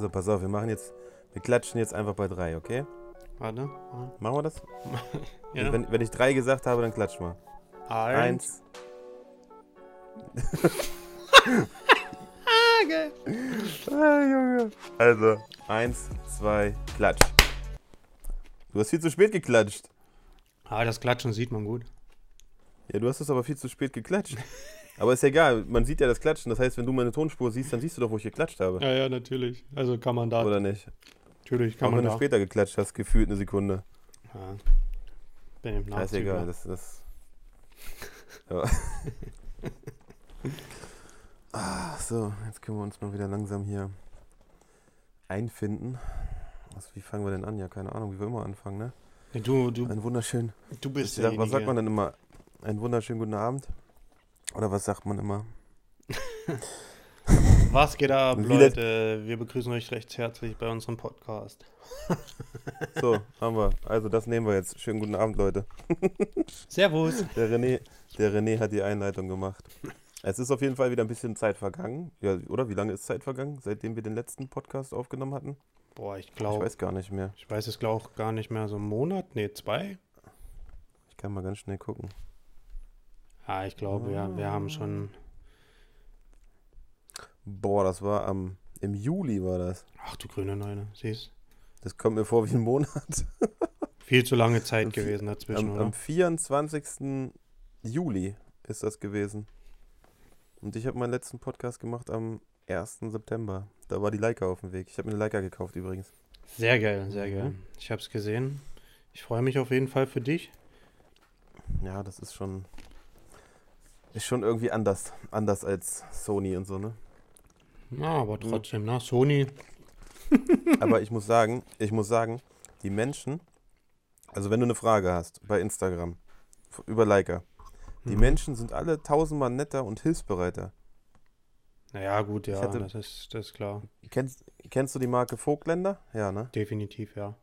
So, pass auf, wir machen jetzt, wir klatschen jetzt einfach bei drei, okay? Warte. Machen wir das? Ja. Wenn, wenn ich drei gesagt habe, dann klatschen wir. Eins. ah, Junge. Also, eins, zwei, klatsch. Du hast viel zu spät geklatscht. Ah, das Klatschen sieht man gut. Ja, du hast es aber viel zu spät geklatscht. Aber ist ja egal, man sieht ja das Klatschen. Das heißt, wenn du meine Tonspur siehst, dann siehst du doch, wo ich geklatscht habe. Ja, ja, natürlich. Also kann man da. Oder nicht? Natürlich kann Auch man wenn du da. später geklatscht hast, gefühlt eine Sekunde. Ja. Bin im Ja, ist egal. Nachzügler. Das, das. Ja. ah, so, jetzt können wir uns mal wieder langsam hier einfinden. Was, wie fangen wir denn an? Ja, keine Ahnung, wie wir immer anfangen, ne? Du, du, Ein wunderschön. du bist Ja, was sagt man denn immer? Einen wunderschönen guten Abend? Oder was sagt man immer? Was geht ab, Leute? Wir begrüßen euch recht herzlich bei unserem Podcast. So, haben wir. Also das nehmen wir jetzt. Schönen guten Abend, Leute. Servus. Der René, der René hat die Einleitung gemacht. Es ist auf jeden Fall wieder ein bisschen Zeit vergangen. Ja, oder? Wie lange ist Zeit vergangen, seitdem wir den letzten Podcast aufgenommen hatten? Boah, ich Ich glaube, weiß gar nicht mehr. ich weiß es glaube auch gar nicht mehr. So einen Monat? Nee, zwei? Ich kann mal ganz schnell gucken. Ah, ich glaube, ja, wir haben schon. Boah, das war am im Juli war das. Ach du grüne Neune, siehst Das kommt mir vor wie ein Monat. Viel zu lange Zeit Am gewesen dazwischen, Am, oder? am 24. Juli ist das gewesen. Und ich habe meinen letzten Podcast gemacht am 1. September. Da war die Leica auf dem Weg. Ich habe mir eine Leica gekauft übrigens. Sehr geil, sehr geil. Mhm. Ich habe es gesehen. Ich freue mich auf jeden Fall für dich. Ja, das ist schon ist schon irgendwie anders, anders als Sony und so, ne? Ja, aber trotzdem, na, Sony. Aber ich muss sagen, ich muss sagen, die Menschen, also wenn du eine Frage hast bei Instagram über Leica, die Mhm. Menschen sind alle tausendmal netter und hilfsbereiter. Naja, gut, ja, hatte- das, ist, das ist klar. Kennst, kennst du die Marke Vogtländer? Ja, ne? Definitiv, ja.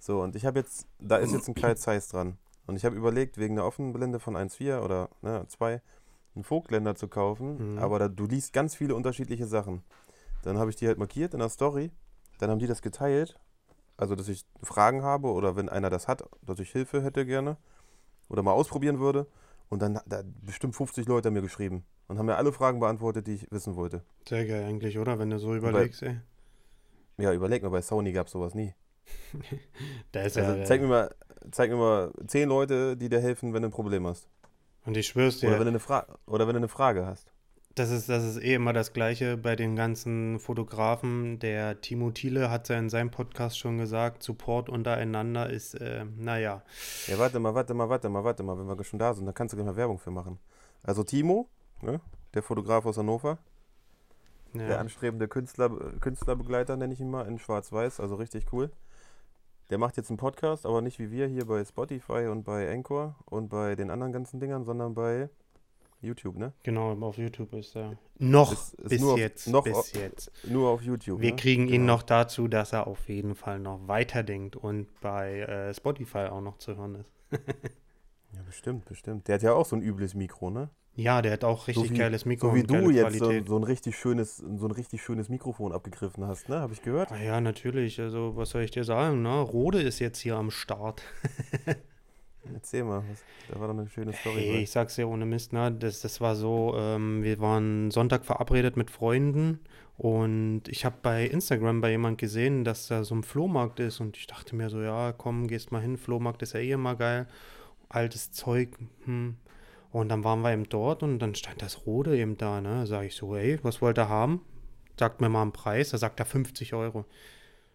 So, und ich habe jetzt, da ist jetzt ein Kai Zeiss dran. Und ich habe überlegt, wegen der offenen Blende von 1,4 oder ne, 2 einen Vogtländer zu kaufen, Mhm. aber da, du liest ganz viele unterschiedliche Sachen. Dann habe ich die halt markiert in der Story, dann haben die das geteilt, also dass ich Fragen habe oder wenn einer das hat, dass ich Hilfe hätte gerne oder mal ausprobieren würde. Und dann da bestimmt 50 Leute haben mir geschrieben und haben mir alle Fragen beantwortet, die ich wissen wollte. Sehr geil eigentlich, oder? Wenn du so überlegst, ey. Ja, überleg mal, bei Sony gab es sowas nie. Da ist Also ja. zeig mir mal, zeig mir mal zehn Leute, die dir helfen, wenn du ein Problem hast. und ich schwör's Oder, dir, wenn du eine Fra oder wenn du eine Frage hast. das ist, das ist eh immer das Gleiche bei den ganzen Fotografen. Der Timo Thiele hat ja in seinem Podcast schon gesagt, Support untereinander ist, äh, naja. Ja, warte mal, warte mal, warte mal, warte mal. Wenn wir schon da sind, dann kannst du gleich mal Werbung für machen. Also Timo, ne, der Fotograf aus Hannover, der Ja. anstrebende Künstler, Künstlerbegleiter, nenne ich ihn mal, in Schwarz-Weiß, also richtig cool. Der macht jetzt einen Podcast, aber nicht wie wir hier bei Spotify und bei Anchor und bei den anderen ganzen Dingern, sondern bei YouTube, ne? Genau, auf YouTube ist er. Noch Ist- ist bis nur auf- jetzt. noch bis auf- jetzt. Nur auf YouTube. Wir ne? kriegen ihn Genau. noch dazu, dass er auf jeden Fall noch weiterdenkt und bei äh, Spotify auch noch zu hören ist. Ja, bestimmt, bestimmt. Der hat ja auch so ein übles Mikro, ne? Ja, der hat auch richtig wie- geiles Mikro So wie du jetzt so, so ein richtig schönes, so ein richtig schönes Mikrofon abgegriffen hast, ne? Habe ich gehört. Ah ja, natürlich. Also, was soll ich dir sagen? Ne? Rode ist jetzt hier am Start. Erzähl mal, was, da war doch eine schöne Story. Hey, ich sag's dir ohne Mist, ne? Das, das war so, ähm, wir waren Sonntag verabredet mit Freunden und ich habe bei Instagram bei jemand gesehen, dass da so ein Flohmarkt ist und ich dachte mir so, ja, komm, gehst mal hin, Flohmarkt ist ja eh immer geil. Altes Zeug, hm. Und dann waren wir eben dort und dann stand das Rode eben da, ne? Sag ich so, ey, was wollt ihr haben? Sagt mir mal einen Preis, da sagt er 50 Euro.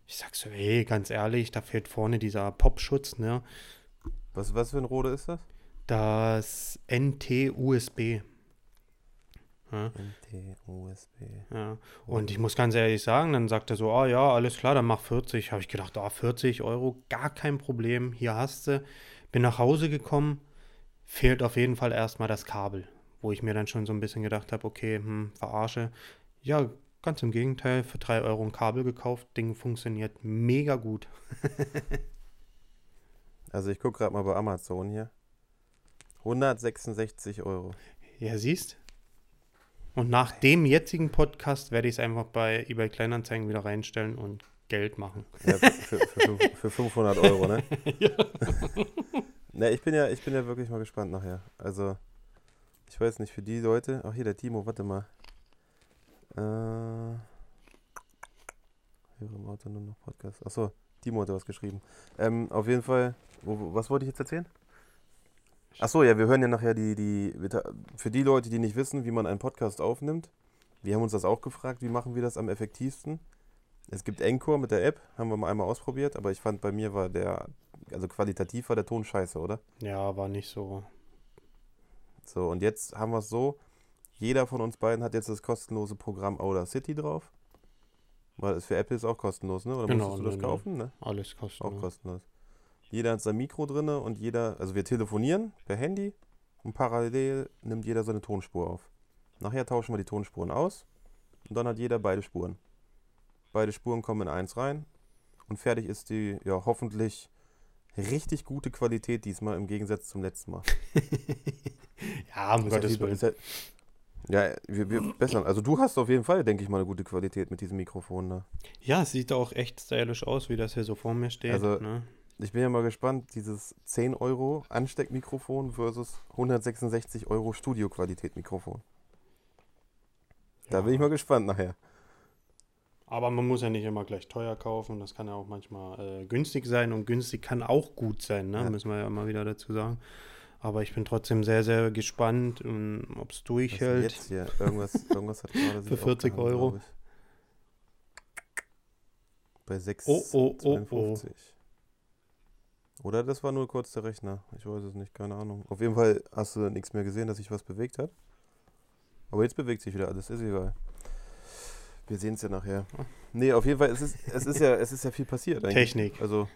Ich sag so, ey, ganz ehrlich, da fehlt vorne dieser Popschutz, ne? Was, was für ein Rode ist das? Das NT-USB. Ja, NT-USB. ja. Und ich muss ganz ehrlich sagen, dann sagt er so, ah ja, alles klar, dann mach 40. Habe ich gedacht, ah, 40 Euro, gar kein Problem, hier hast du. Bin nach Hause gekommen, fehlt auf jeden Fall erstmal das Kabel, wo ich mir dann schon so ein bisschen gedacht habe, okay, hm, verarsche. Ja, ganz im Gegenteil, für 3 Euro ein Kabel gekauft, Ding funktioniert mega gut. Also ich gucke gerade mal bei Amazon hier. 166 Euro. Ja, siehst? Und nach dem jetzigen Podcast werde ich es einfach bei eBay Kleinanzeigen wieder reinstellen und Geld machen. Ja, für, für, für, für 500 Euro, ne? ja. Ne, ich bin ja, ich bin ja wirklich mal gespannt nachher. Also, ich weiß nicht, für die Leute. Ach, hier der Timo, warte mal. Äh. Hier im Auto nur noch Podcast. Achso, Timo hat was geschrieben. Ähm, auf jeden Fall, wo, was wollte ich jetzt erzählen? Achso, ja, wir hören ja nachher die, die, für die Leute, die nicht wissen, wie man einen Podcast aufnimmt. Wir haben uns das auch gefragt, wie machen wir das am effektivsten? Es gibt Encore mit der App, haben wir mal einmal ausprobiert, aber ich fand bei mir war der, also qualitativ war der Ton scheiße, oder? Ja, war nicht so. So, und jetzt haben wir es so, jeder von uns beiden hat jetzt das kostenlose Programm Audacity drauf. Weil es für Apple ist auch kostenlos, ne? Oder genau, musstest du das ne, kaufen, ne? Alles kostenlos. Auch kostenlos. Jeder hat sein Mikro drin und jeder, also wir telefonieren per Handy und parallel nimmt jeder seine Tonspur auf. Nachher tauschen wir die Tonspuren aus und dann hat jeder beide Spuren. Beide Spuren kommen in eins rein und fertig ist die, ja, hoffentlich richtig gute Qualität diesmal im Gegensatz zum letzten Mal. ja, um Gottes Willen. Ja, wir, wir bessern. Also du hast auf jeden Fall, denke ich mal, eine gute Qualität mit diesem Mikrofon da. Ja, es sieht auch echt stylisch aus, wie das hier so vor mir steht. Also, ne? ich bin ja mal gespannt, dieses 10 Euro Ansteckmikrofon versus 166 Euro Studioqualität-Mikrofon. Da ja. bin ich mal gespannt nachher. Aber man muss ja nicht immer gleich teuer kaufen. Das kann ja auch manchmal äh, günstig sein und günstig kann auch gut sein, ne? Ja. müssen wir ja immer wieder dazu sagen. Aber ich bin trotzdem sehr, sehr gespannt, ähm, ob es durchhält. jetzt hier? Irgendwas, irgendwas hat gerade Für 40 Euro. Bei 6, oh, oh, oh, oh. Oder das war nur kurz der Rechner. Ich weiß es nicht, keine Ahnung. Auf jeden Fall hast du nichts mehr gesehen, dass sich was bewegt hat. Aber jetzt bewegt sich wieder alles, ist egal. Wir sehen es ja nachher. Nee, auf jeden Fall, es ist, es ist, ja, es ist ja viel passiert eigentlich. Technik. Also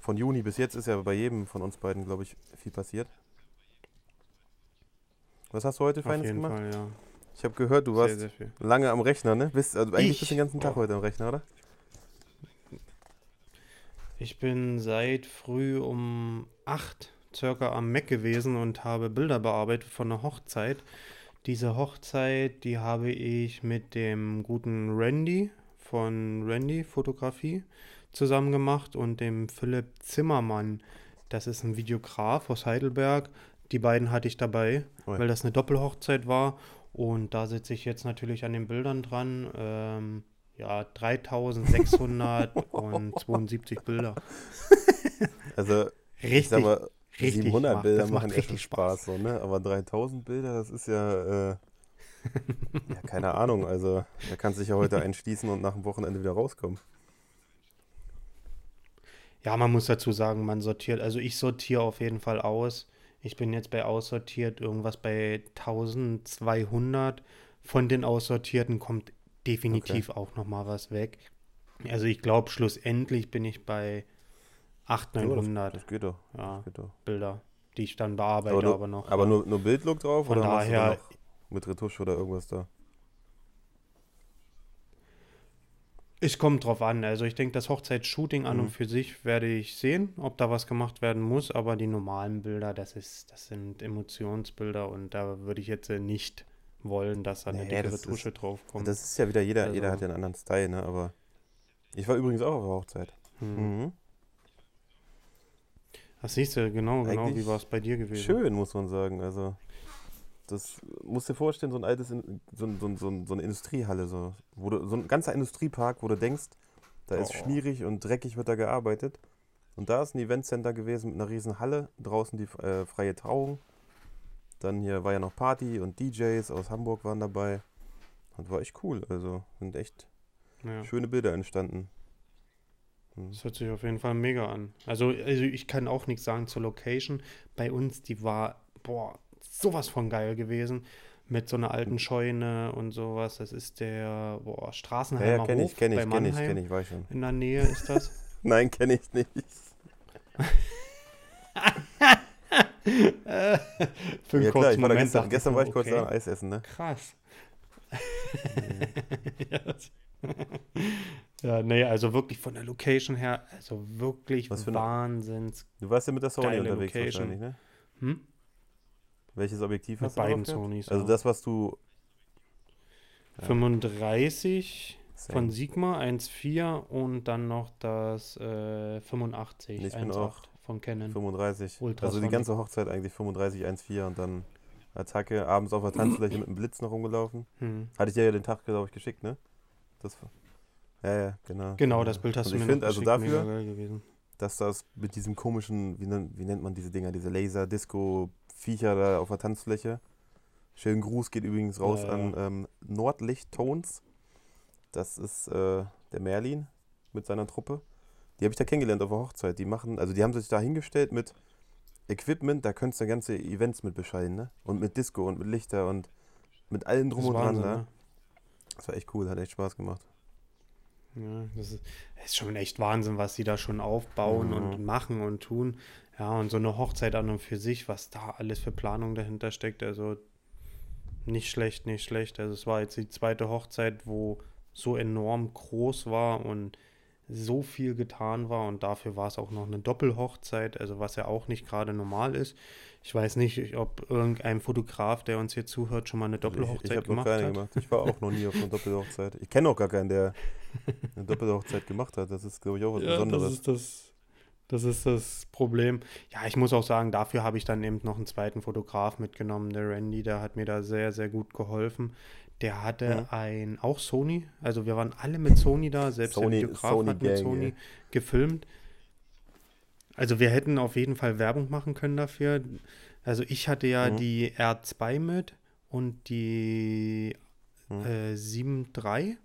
von Juni bis jetzt ist ja bei jedem von uns beiden, glaube ich, viel passiert. Was hast du heute Feines gemacht? Fall, ja. Ich habe gehört, du warst sehr, sehr lange am Rechner, ne? Bist, also eigentlich ich? bist du den ganzen Tag oh. heute am Rechner, oder? Ich bin seit früh um 8 circa am Mac gewesen und habe Bilder bearbeitet von einer Hochzeit. Diese Hochzeit, die habe ich mit dem guten Randy von Randy Fotografie zusammen gemacht und dem Philipp Zimmermann. Das ist ein Videograf aus Heidelberg. Die beiden hatte ich dabei, Oi. weil das eine Doppelhochzeit war. Und da sitze ich jetzt natürlich an den Bildern dran. Ähm, ja, 3672 Bilder. Also, richtig, ich sag mal, richtig 700 macht, Bilder machen richtig Spaß, so, ne? Aber 3000 Bilder, das ist ja, äh, ja, keine Ahnung. Also, da kannst du dich ja heute einschließen und nach dem Wochenende wieder rauskommen. Ja, man muss dazu sagen, man sortiert, also ich sortiere auf jeden Fall aus. Ich bin jetzt bei aussortiert irgendwas bei 1200. Von den aussortierten kommt definitiv okay. auch noch mal was weg. Also ich glaube, schlussendlich bin ich bei 800, 900 das, das geht doch. Ja, das geht doch. Bilder, die ich dann bearbeite, aber, nur, aber noch. Aber nur, nur Bildlook drauf Von oder daher, mit Retusche oder irgendwas da? Es kommt drauf an. Also ich denke, das Hochzeitsshooting an mhm. und für sich werde ich sehen, ob da was gemacht werden muss, aber die normalen Bilder, das ist, das sind Emotionsbilder und da würde ich jetzt nicht wollen, dass da eine nee, dickere Tusche drauf kommt. Das ist ja wieder, jeder, also. jeder hat ja einen anderen Style, ne? Aber ich war übrigens auch auf der Hochzeit. Mhm. Mhm. Das siehst du, genau, genau, Eigentlich wie war es bei dir gewesen? Schön, muss man sagen. Also, das musst dir vorstellen, so ein altes, so, so, so, so eine Industriehalle, so, wo du, so ein ganzer Industriepark, wo du denkst, da oh. ist schmierig und dreckig wird da gearbeitet. Und da ist ein Eventcenter gewesen mit einer riesen Halle, draußen die äh, freie Trauung. Dann hier war ja noch Party und DJs aus Hamburg waren dabei. Und war echt cool. Also sind echt ja. schöne Bilder entstanden. Hm. Das hört sich auf jeden Fall mega an. Also, also ich kann auch nichts sagen zur Location. Bei uns, die war, boah, sowas von geil gewesen. Mit so einer alten hm. Scheune und sowas. Das ist der boah, Straßenheimer ja, ja, kenn Hof ich, kenn ich, bei Mannheim. Kenn ich, kenn ich, weiß schon. In der Nähe ist das? Nein, kenne ich nicht. Für einen ja, klar, ich war Moment gestern, gestern war ich kurz okay. da Eis essen, ne? Krass. ja, ja, nee, also wirklich von der Location her, also wirklich Was für Wahnsinns. Du warst ja mit der Sony unterwegs Location. wahrscheinlich, ne? Hm? Welches Objektiv mit hast du beiden Sonys. Also das, was du Ja. 35 Same. von Sigma 1.4 und dann noch das äh, 85 Ich bin 1.8 auch von Canon. 35. Also die ganze Hochzeit eigentlich 35, 1,4 und dann Attacke, abends auf der Tanzfläche mit dem Blitz noch rumgelaufen. Hm. Hatte ich dir ja den Tag, glaube ich, geschickt, ne? Das, ja, ja, genau. Genau, das Bild hast Also du ich mir finde, noch also dafür, geil gewesen. dass das mit diesem komischen, wie, nennt- wie nennt man diese Dinger, diese Laser-Disco-Viecher da auf der Tanzfläche. Schönen Gruß geht übrigens raus Ja, an ähm, Nordlicht-Tones. Das ist äh, der Merlin mit seiner Truppe. Die habe ich da kennengelernt auf der Hochzeit. Die machen, also die haben sich da hingestellt mit Equipment, da könntest du ganze Events mit bescheiden, ne? Und mit Disco und mit Lichter und mit allem drum und dran, ne? ne? Das war echt cool, hat echt Spaß gemacht. Ja, das ist, das ist schon echt Wahnsinn, was sie da schon aufbauen Mhm. und machen und tun. Ja, und so eine Hochzeit an und für sich, was da alles für Planung dahinter steckt. Also nicht schlecht, nicht schlecht. Also es war jetzt die zweite Hochzeit, wo so enorm groß war und so viel getan war und dafür war es auch noch eine Doppelhochzeit, also was ja auch nicht gerade normal ist. Ich weiß nicht, ob irgendein Fotograf, der uns hier zuhört, schon mal eine Doppelhochzeit ich ich habe noch gemacht keine hat. gemacht. Ich war auch noch nie auf einer Doppelhochzeit. Ich kenne auch gar keinen, der eine Doppelhochzeit gemacht hat. Das ist, glaube ich, auch was Ja, Besonderes. das ist das, das ist das Problem. Ja, ich muss auch sagen, dafür habe ich dann eben noch einen zweiten Fotograf mitgenommen. Der Randy, der hat mir da sehr, sehr gut geholfen. Der hatte Mhm. ein, auch Sony, also wir waren alle mit Sony da, selbst Sony- der Videograf Sony hat mit Gang, Sony ey. gefilmt. Also wir hätten auf jeden Fall Werbung machen können dafür. Also ich hatte ja Mhm. die R2 mit und die Mhm. äh, 7.3.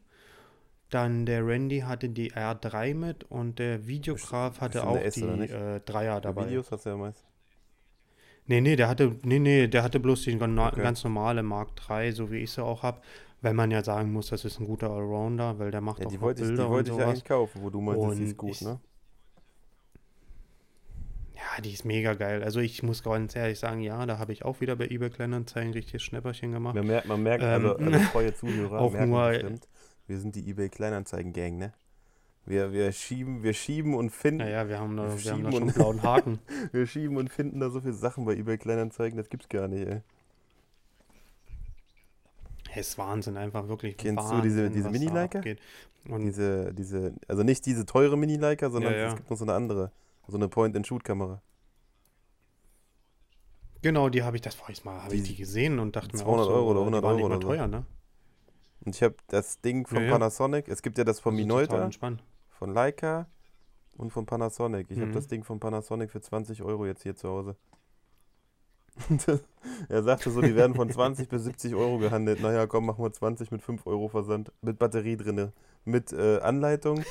Dann der Randy hatte die R3 mit und der Videograf hatte auch S, die äh, 3er Bei dabei. Videos hast du ja meist. Nee, nee, der hatte, nee, nee, der hatte bloß die Okay. ganz normale Mark III, so wie ich sie auch habe. Weil man ja sagen muss, das ist ein guter Allrounder, weil der macht Ja, auch die wollte ich, die Bilder wollte ich eigentlich kaufen, wo du meintest, die ist gut, ich- ne? Ja, die ist mega geil. Also ich muss ganz ehrlich sagen, ja, da habe ich auch wieder bei eBay Kleinanzeigen richtiges Schnäpperchen gemacht. Man merkt, man merkt also, Ähm, also treue Zuhörer auch merken nur- bestimmt, wir sind die eBay Kleinanzeigen-Gang, ne? Wir, wir schieben, wir schieben und finden, Naja, wir haben da, Wir wir haben da schieben schon einen und- blauen Haken. wir schieben und finden da so viele Sachen bei eBay Kleinanzeigen, das gibt's gar nicht, ey. Es ist Wahnsinn, einfach wirklich Kennst du Wahnsinn, diese- diese abgeht. Und Diese, diese, also nicht diese teure Mini-Leica, sondern Ja, ja. es gibt noch so eine andere, so eine Point-and-Shoot-Kamera. genau, die habe ich, das vorhin mal, habe ich Die- gesehen und dachte mir 200 auch so, Euro oder die 100 waren nicht Euro oder so. teuer, ne? Und ich habe das Ding von Ja. Panasonic, es gibt ja das von Also total Minolta, entspannt. Von Leica und von Panasonic. Ich habe Mhm. das Ding von Panasonic für 20 Euro jetzt hier zu Hause. er sagte so, die werden von 20 bis 70 Euro gehandelt. Naja, komm, machen wir 20 mit 5 Euro Versand. Mit Batterie drinne. Mit äh, Anleitung.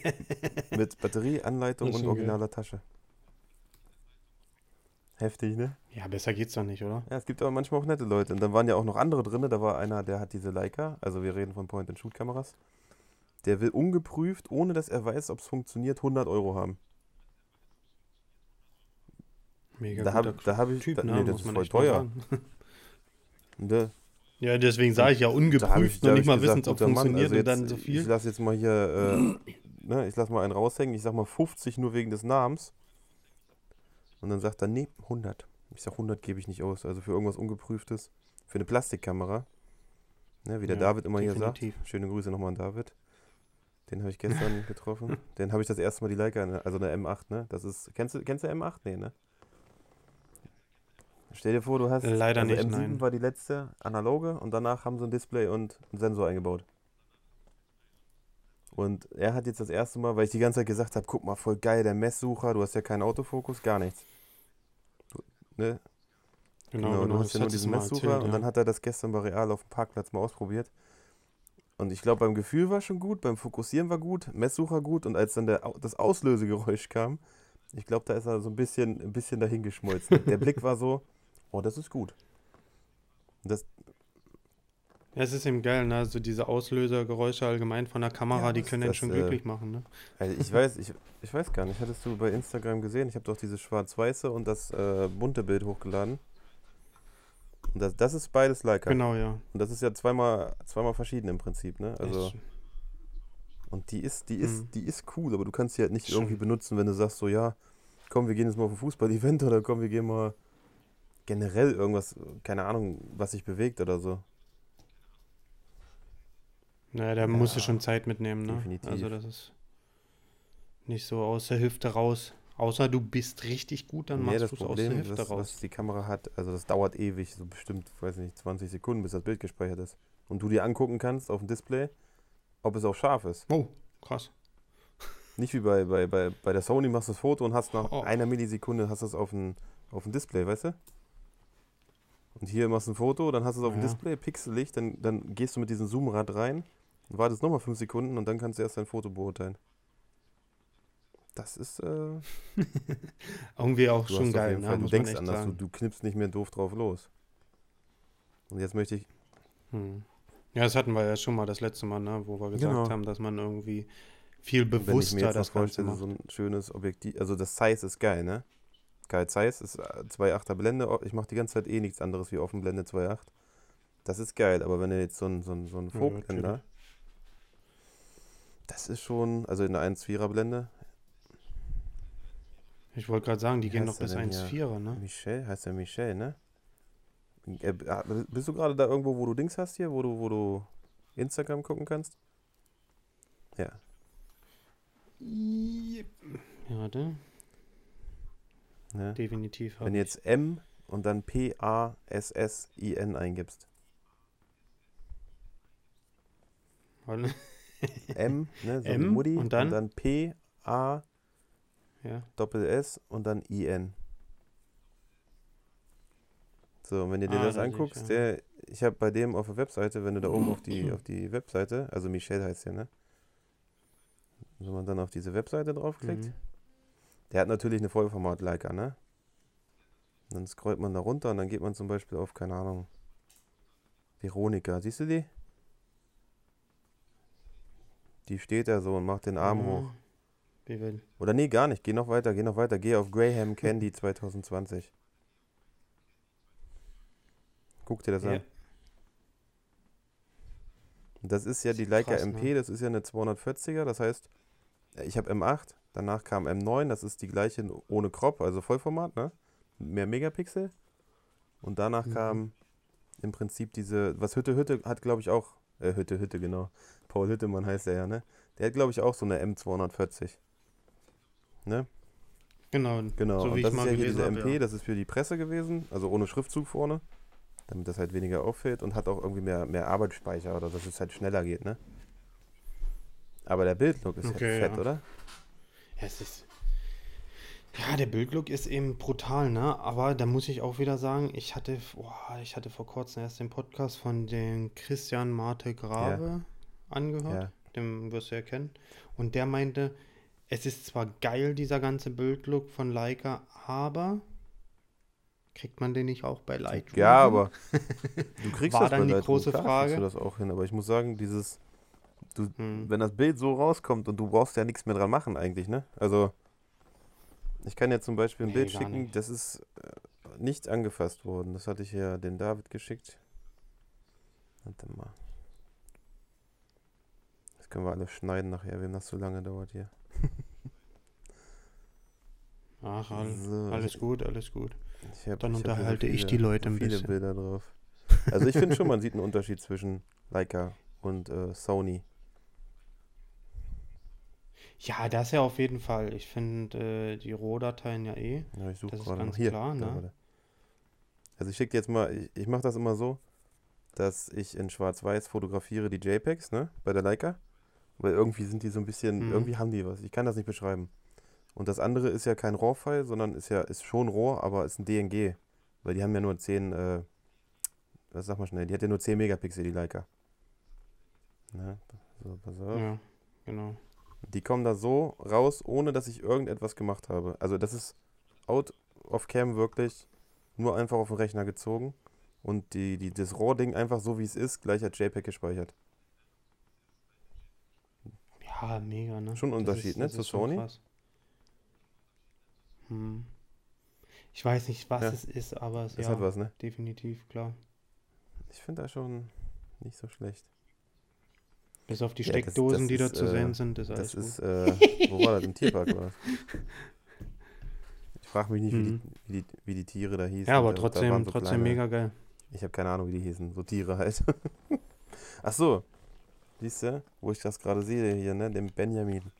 mit Batterie, Anleitung und schon geil. originaler Tasche. Heftig, ne? Ja, besser geht's doch nicht, oder? Ja, es gibt aber manchmal auch nette Leute. Und dann waren ja auch noch andere drin. Da war einer, der hat diese Leica, also wir reden von Point-and-Shoot-Kameras. Der will ungeprüft, ohne dass er weiß, ob es funktioniert, 100 Euro haben. Mega da guter habe da hab ich, Typ, da, ne? nee, das ist voll teuer. Ne? Ja, deswegen sage ich ja Da hab ich- ungeprüft da hab und nicht ich mal gesagt, wissend, ob funktioniert also und jetzt, dann so Ich viel. lasse jetzt mal hier, äh, ne, ich lasse mal einen raushängen. Ich sag mal 50 nur wegen des Namens. Und dann sagt er, nee, 100. Ich sag, 100 gebe ich nicht aus. Also für irgendwas Ungeprüftes. Für eine Plastikkamera. Ne, wie der Ja, David immer hier sagt. definitiv. Schöne Grüße nochmal an David. Den habe ich gestern getroffen. Den habe ich das erste Mal die Leica, also eine M8, ne? Das ist, kennst du, kennst du M8? Nee, ne? Stell dir vor, du hast, Leider also nicht, M7 nein. war die letzte analoge und danach haben sie ein Display und einen Sensor eingebaut. Und er hat jetzt das erste Mal, weil ich die ganze Zeit gesagt habe, guck mal, voll geil, der Messsucher, du hast ja keinen Autofokus, gar nichts. Du, ne? Genau, genau, du hast ja nur diesen Messsucher erzählt, und ja. dann hat er das gestern bei Real auf dem Parkplatz mal ausprobiert. Und ich glaube, beim Gefühl war schon gut, beim Fokussieren war gut, Messsucher gut und als dann der, das Auslösegeräusch kam, ich glaube, da ist er so ein bisschen, ein bisschen dahingeschmolzen. der Blick war so, oh, das ist gut. Das, Ja, es ist eben geil, ne? Also diese Auslösergeräusche allgemein von der Kamera, Ja, die können das, schon äh, glücklich machen, ne? also ich weiß, ich, ich weiß gar nicht, hattest du bei Instagram gesehen? Ich habe doch dieses schwarz-weiße und das äh, bunte Bild hochgeladen. Und das, das ist beides Leica. Genau, ja. Und das ist ja zweimal, zweimal verschieden im Prinzip, ne? Also. Ist- Und die ist, die ist, Mhm. die ist cool, aber du kannst sie halt nicht irgendwie benutzen, wenn du sagst so, ja, komm, wir gehen jetzt mal auf ein Fußball-Event oder komm, wir gehen mal generell irgendwas, keine Ahnung, was sich bewegt oder so. Naja, da musst du schon Zeit mitnehmen, ne? definitiv. Also das ist nicht so aus der Hüfte raus. Außer du bist richtig gut, dann Nee, machst du es aus der Hüfte was, raus. was die Kamera hat, also das dauert ewig, so bestimmt, weiß nicht, 20 Sekunden, bis das Bild gespeichert ist. Und du dir angucken kannst auf dem Display, ob es auch scharf ist. Oh, krass. Nicht wie bei, bei, bei, bei der Sony machst du das Foto und hast nach Oh. einer Millisekunde hast du es auf dem, auf dem Display, weißt du? Und hier machst du ein Foto, dann hast du es auf dem Ja. Display, pixelig, dann, dann gehst du mit diesem Zoomrad rein und wartest nochmal 5 Sekunden und dann kannst du erst dein Foto beurteilen. Das ist, äh, Irgendwie auch du schon geil, ne? Du denkst anders, du, du knippst nicht mehr doof drauf los. Und jetzt möchte ich, Hm. Ja, das hatten wir ja schon mal das letzte Mal, ne? Wo wir gesagt Genau. haben, dass man irgendwie viel wenn ich mir bewusster jetzt das vorstelle, so ein schönes Objektiv, also das Zeiss ist geil, ne? Geil Zeiss ist 2,8er Blende, ich mache die ganze Zeit eh nichts anderes wie Offenblende 2,8. Das ist geil, aber wenn du jetzt so ein, so ein, so ein Ja, Vogtblender, natürlich. das ist schon, also in der 1,4er Blende, Ich wollte gerade sagen, die Wie gehen noch bis denn 1,4er, ne? Michel, heißt der Michel, ne? Äh, ah, Bist du gerade da irgendwo, wo du Dings hast hier, wo du, wo du Instagram gucken kannst? Ja. Ja, warte. Ne? Definitiv. Wenn jetzt M und dann P-A-S-S-I-N eingibst. M, ne, so M Mutti, und dann? P, A, Ja. Doppel S und dann I, N. So, und wenn du dir Ah, das da sehe ich, anguckst, ja. der, ich habe bei dem auf der Webseite, wenn du da oben auf die, auf die Webseite, also Michel heißt der, ne? Wenn man dann auf diese Webseite draufklickt, Mhm. der hat natürlich eine Vollformat-Leica, ne? Dann scrollt man da runter und dann geht man zum Beispiel auf, keine Ahnung, Veronika, siehst du die? Die steht da so und macht den Arm Ja. hoch. Will. Oder nee, gar nicht. Geh noch weiter, geh noch weiter. Geh auf Graham Candy 2020. Guck dir das Ja. an. Das ist ja die Leica Krass, MP, ne? das ist ja eine 240er, das heißt, äh, ich habe M8, danach kam M9, das ist die gleiche ohne Crop, also Vollformat, ne? Mehr Megapixel. Und danach Mhm. kam im Prinzip diese, was Hütte Hütte hat, glaube ich, auch, äh, Hütte Hütte, genau. Paul Hüttemann heißt er ja, ne? Der hat, glaube ich, auch so eine M240. Ne? Genau. Genau, So und das ist ja hier diese hab, MP, ja. das ist für die Presse gewesen, also ohne Schriftzug vorne, damit das halt weniger auffällt und hat auch irgendwie mehr, mehr Arbeitsspeicher oder dass es halt schneller geht, ne? Aber der Bildlook ist Okay, halt fett, ja. oder? Ja, es ist. Ja, der Bildlook ist eben brutal, ne? Aber da muss ich auch wieder sagen, ich hatte, boah, ich hatte vor kurzem erst den Podcast von den Christian Marte Grave angehört. Ja. Den wirst du ja kennen. Und der meinte, es ist zwar geil, dieser ganze Bildlook von Leica, aber kriegt man den nicht auch bei Lightroom? Ja, aber du kriegst War das dann bei die Lightroom, große klar Frage. du das auch hin, aber ich muss sagen, dieses, du, Hm. wenn das Bild so rauskommt und du brauchst ja nichts mehr dran machen eigentlich, ne? Also, ich kann jetzt zum Beispiel ein Nee, Bild schicken, nicht. das ist äh, nicht angefasst worden. Das hatte ich ja den David geschickt. Warte mal. Das können wir alles schneiden nachher, wenn das so lange dauert hier. Ach, all, So, alles gut, alles gut. Ich hab, Dann ich unterhalte ich viele- die Leute ein viele bisschen. Bilder drauf. Also ich finde schon, man sieht einen Unterschied zwischen Leica und äh, Sony. Ja, das ja auf jeden Fall. Ich finde äh, die Rohdateien ja eh. Ja, ich suche Das ist gerade noch ganz hier. klar, ne? Also ich schicke jetzt mal, ich, ich mache das immer so, dass ich in Schwarz-Weiß fotografiere die JPEGs, ne, bei der Leica. Weil irgendwie sind die so ein bisschen, Mhm. irgendwie haben die was. Ich kann das nicht beschreiben. Und das andere ist ja kein RAW-File, sondern ist ja, ist schon RAW, aber ist ein DNG. Weil die haben ja nur 10, äh, was sag mal schnell, die hat ja nur 10 Megapixel, die Leica. Ne? So, pass auf. Ja, genau. Die kommen da so raus, ohne dass ich irgendetwas gemacht habe. Also das ist out of cam wirklich nur einfach auf den Rechner gezogen und die, die, das RAW-Ding einfach so wie es ist, gleich als JPEG gespeichert. Ja, mega, ne? Schon ein Das Unterschied, ist- ne, das zu ist Sony? Hm. Ich weiß nicht, was Ja. es ist, aber es Das ja, hat was, ne? definitiv, klar. Ich finde das schon nicht so schlecht. Bis auf die Ja, das- Steckdosen, das die da ist, zu äh, sehen sind, ist alles Das ist, gut. äh, wo war das? Im Tierpark war das. Ich frage mich nicht, wie, Mhm. die, wie, die, wie die Tiere da hießen. Ja, aber Da- da trotzdem, so trotzdem kleine- mega geil. Ich habe keine Ahnung, wie die hießen. So Tiere halt. Ach so. Siehst du, wo ich das gerade sehe hier, ne? Dem Benjamin.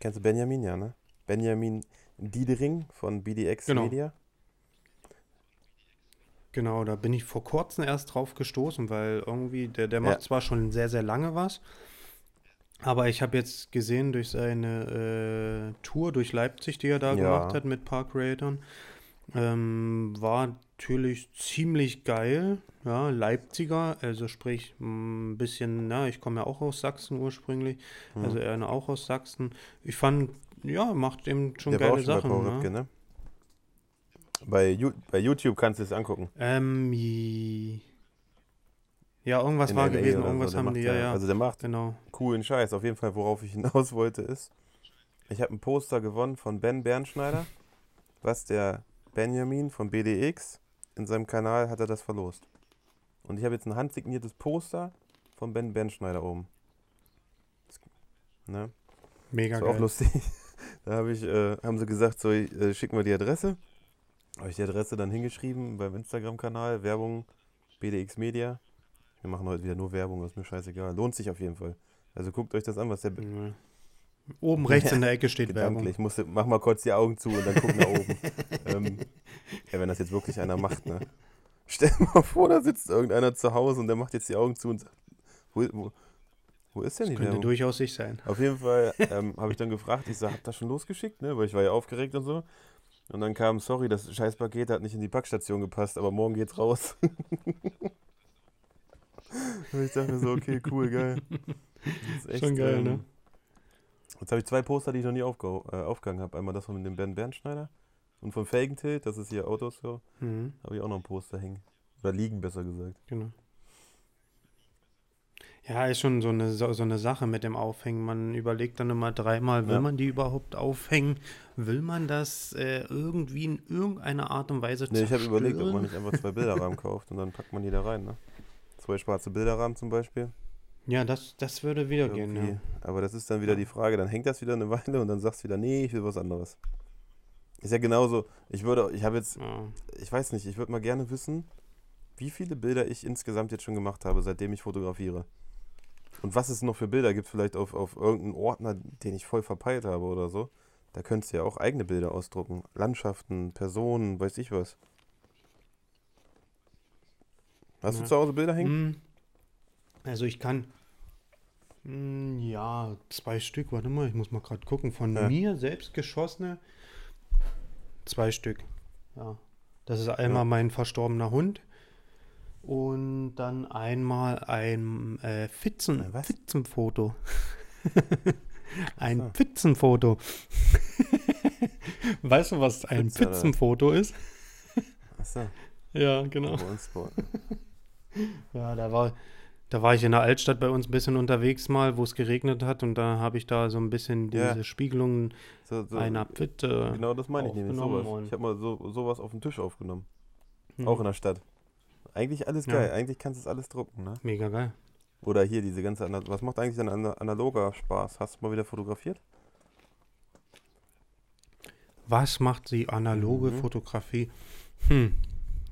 Kennst du Benjamin, ja, ne? Benjamin Diedering von BDX Genau. Media. Genau, da bin ich vor kurzem erst drauf gestoßen, weil irgendwie, der, der Ja. macht zwar schon sehr, sehr lange was, aber ich habe jetzt gesehen durch seine äh, Tour durch Leipzig, die er da Ja. gemacht hat mit Park Creators, ähm, war natürlich ziemlich geil. Ja, Leipziger, also sprich ein bisschen, na, ich komme ja auch aus Sachsen ursprünglich, Hm. also er auch aus Sachsen. Ich fand, ja, macht eben schon Der geile schon bei Sachen. Paul ne? Ripke, ne? Bei, bei YouTube kannst du es angucken. Ähm, ja, irgendwas In war LA gewesen, so, irgendwas der haben die, ja, ja. Also der macht Genau. coolen Scheiß. Auf jeden Fall, worauf ich hinaus wollte, ist, ich habe ein Poster gewonnen von Ben Bernschneider, was der Benjamin von BDX in seinem Kanal hat er das verlost. Und ich habe jetzt ein handsigniertes Poster von Ben Bernschneider oben. Ne? Mega Das war auch geil. lustig. Da habe ich, äh, haben sie gesagt, so, äh, schick mal die Adresse. Habe ich die Adresse dann hingeschrieben beim Instagram-Kanal, Werbung, BDX Media. Wir machen heute wieder nur Werbung, ist mir scheißegal. Lohnt sich auf jeden Fall. Also guckt euch das an, was der Ja. Oben rechts in der Ecke steht Werbung. gedanklich. Musste, mach mal kurz die Augen zu und dann guck nach oben. ähm, ja, wenn das jetzt wirklich einer macht, ne? Stell dir mal vor, da sitzt irgendeiner zu Hause und der macht jetzt die Augen zu und sagt, wo, wo, wo ist denn Das die könnte Werbung? durchaus ich sein. Auf jeden Fall ähm, habe ich dann gefragt, ich sag, habt das schon losgeschickt, ne? Weil ich war ja aufgeregt und so. Und dann kam, sorry, das Scheißpaket hat nicht in die Packstation gepasst, aber morgen geht's raus. und ich dachte mir so, okay, cool, geil. Das ist Schon geil, ne? Jetzt habe ich zwei Poster, die ich noch nie aufge äh, aufgehangen habe. Einmal das von dem Ben Bernschneider und von Felgentilt, das ist hier Autos so. Mhm, Habe ich auch noch ein Poster hängen. Oder liegen, besser gesagt. genau. Ja, ist schon so eine, so, so eine Sache mit dem Aufhängen. Man überlegt dann immer dreimal, will Ja. man die überhaupt aufhängen? Will man das äh, irgendwie in irgendeiner Art und Weise Ne, ich habe überlegt, ob man nicht einfach zwei Bilderrahmen kauft und dann packt man die da rein, ne? Zwei schwarze Bilderrahmen zum Beispiel. Ja, das, das würde wieder gehen, Irgendwie. ja. Aber das ist dann wieder die Frage, dann hängt das wieder eine Weile und dann sagst du wieder, nee, ich will was anderes. Ist ja genauso, ich würde, ich habe jetzt, ja. ich weiß nicht, ich würde mal gerne wissen, wie viele Bilder ich insgesamt jetzt schon gemacht habe, seitdem ich fotografiere. Und was es noch für Bilder gibt, vielleicht auf, auf irgendeinen Ordner, den ich voll verpeilt habe oder so. Da könntest du ja auch eigene Bilder ausdrucken. Landschaften, Personen, weiß ich was. Hast Ja. du zu Hause Bilder hängen? Hm. Also ich kann, hm, ja, zwei Stück, warte mal, ich muss mal gerade gucken, von Ja. mir selbst geschossene, zwei Stück, ja. Das ist einmal Ja. mein verstorbener Hund und dann einmal ein äh, Pfützen, Ein was? Pfützenfoto. ein so. Pfützenfoto. weißt du, was ein Pfütze, oder? Pfützenfoto ist? Achso, Ja, genau. Ja, da war, da war ich in der Altstadt bei uns ein bisschen unterwegs mal, wo es geregnet hat und da habe ich da so ein bisschen Ja. diese Spiegelungen So, so, einer Pfütte. Genau das meine ich nämlich. Sowas. und- Ich habe mal so, sowas auf dem Tisch aufgenommen. Hm, Auch in der Stadt. Eigentlich alles Ja. geil. Eigentlich kannst du es alles drucken, ne? Mega geil. Oder hier diese ganze. Ana Was macht eigentlich dein ana analoger Spaß? Hast du mal wieder fotografiert? Was macht die analoge Mhm. Fotografie? Hm,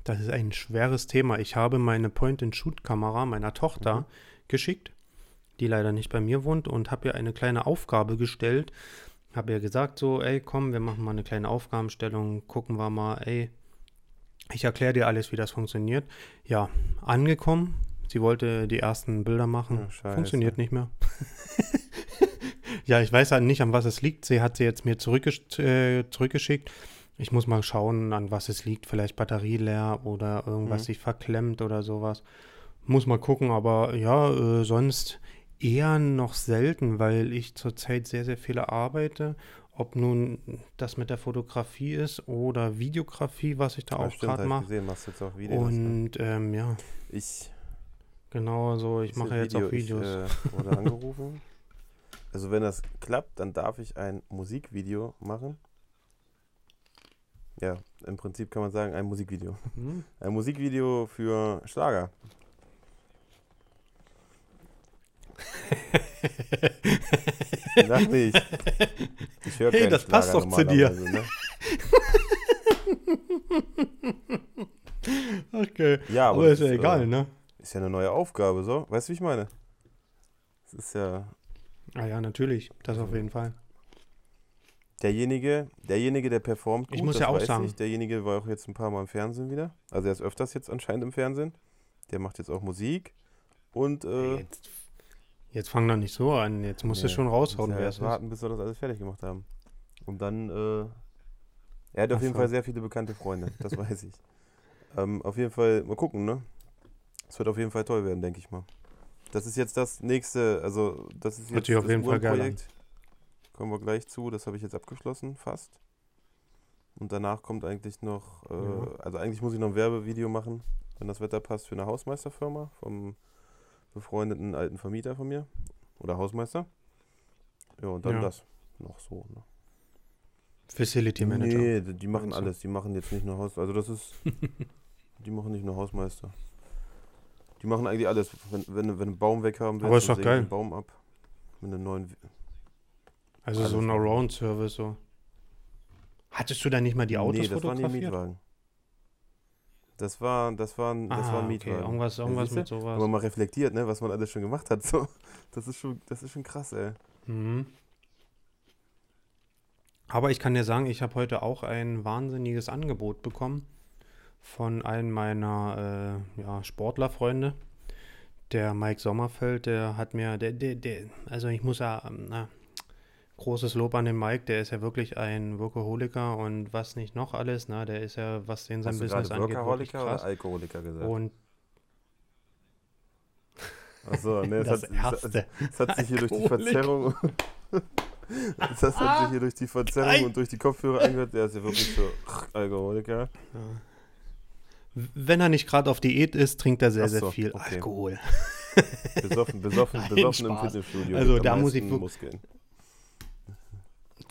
das ist ein schweres Thema. Ich habe meine Point-and-Shoot-Kamera meiner Tochter Mhm. geschickt, die leider nicht bei mir wohnt, und habe ihr eine kleine Aufgabe gestellt. Habe ihr gesagt, so, ey, komm, wir machen mal eine kleine Aufgabenstellung, gucken wir mal, ey, ich erkläre dir alles, wie das funktioniert. Ja, angekommen. Sie wollte die ersten Bilder machen. Scheiße. Funktioniert nicht mehr. ja, ich weiß halt nicht, an was es liegt. Sie hat sie jetzt mir zurückgesch äh, zurückgeschickt. Ich muss mal schauen, an was es liegt. Vielleicht Batterie leer oder irgendwas Mhm. sich verklemmt oder sowas. Muss mal gucken, aber ja, äh, sonst eher noch selten, weil ich zurzeit sehr, sehr viele arbeite. Ob nun das mit der Fotografie ist oder Videografie, was ich da Ja, auch gerade mache. gesehen, machst jetzt auch Videos. ne? Und ähm, ja, Ich, genau so. Ich mache jetzt auch Videos. Ich äh, wurde angerufen. Also wenn das klappt, dann darf ich ein Musikvideo machen. Ja, im Prinzip kann man sagen, ein Musikvideo. Hm? Ein Musikvideo für Schlager. Lach nicht. Ich höre Hey, das passt Schlager doch zu dir. Ne? Okay. Ja, aber, Aber das ist ja äh, egal, ne? Ist ja eine neue Aufgabe, so. Weißt du, wie ich meine? Es ist ja Ah ja, natürlich. Das auf jeden Fall. Derjenige, derjenige, der performt. Ich gut, muss das ja auch sagen- Ich. Derjenige war auch jetzt ein paar Mal im Fernsehen wieder. Also er ist öfters jetzt anscheinend im Fernsehen. Der macht jetzt auch Musik. Und äh, Jetzt, jetzt fang doch nicht so an. Jetzt musst du nee, schon raushauen, wer es ist. warten, bis wir das alles fertig gemacht haben. Und dann, äh, er hat auf Ach jeden so. Fall sehr viele bekannte Freunde, das weiß ich. Ähm, auf jeden Fall, mal gucken, ne? Es wird auf jeden Fall toll werden, denke ich mal. Das ist jetzt das nächste, also das ist jetzt auf das jeden Fall geil an. Kommen wir gleich zu, das habe ich jetzt abgeschlossen, fast. Und danach kommt eigentlich noch, äh, Ja. also eigentlich muss ich noch ein Werbevideo machen, wenn das Wetter passt, für eine Hausmeisterfirma vom befreundeten alten Vermieter von mir. Oder Hausmeister. Ja, und dann Ja. das noch so. Ne? Facility Manager. Nee, die machen du? alles. Die machen jetzt nicht nur Haus, also das ist, die machen nicht nur Hausmeister. Die machen eigentlich alles. Wenn, wenn, wenn du einen Baum weghaben willst, Aber ist dann doch geil. den Baum ab. Mit einem neuen, Also so alles ein machen. Around-Service so. Hattest du da nicht mal die Autos nee, das waren die fotografiert? Mietwagen. Das war, das war ein, das war ah, ein okay. Mietwagen. Irgendwas, irgendwas siehste? mit Wenn sowas. man mal reflektiert, ne, was man alles schon gemacht hat, so. Das ist schon, das ist schon krass, ey. Mhm. Aber ich kann dir sagen, ich habe heute auch ein wahnsinniges Angebot bekommen von einem meiner äh, ja, Sportlerfreunde. Der Mike Sommerfeld, der hat mir, der, der, der, also ich muss ja, na, großes Lob an den Mike, der ist ja wirklich ein Workaholiker und was nicht noch alles, na, der ist ja, was den sein Hast du Business gerade angeht, Workaholiker oder. Alkoholiker gesagt? Und Achso, ne, das das, hat, erste. das hat sich hier durch die. Verzerrung. Das hat sich hier durch die Verzerrung und durch die Kopfhörer angehört. Der ist ja wirklich so Alkoholiker. Wenn er nicht gerade auf Diät ist, trinkt er sehr, Ach sehr so, viel okay. Alkohol. Besoffen, besoffen, Nein, besoffen im Spaß. Fitnessstudio. Also da muss ich Muskeln.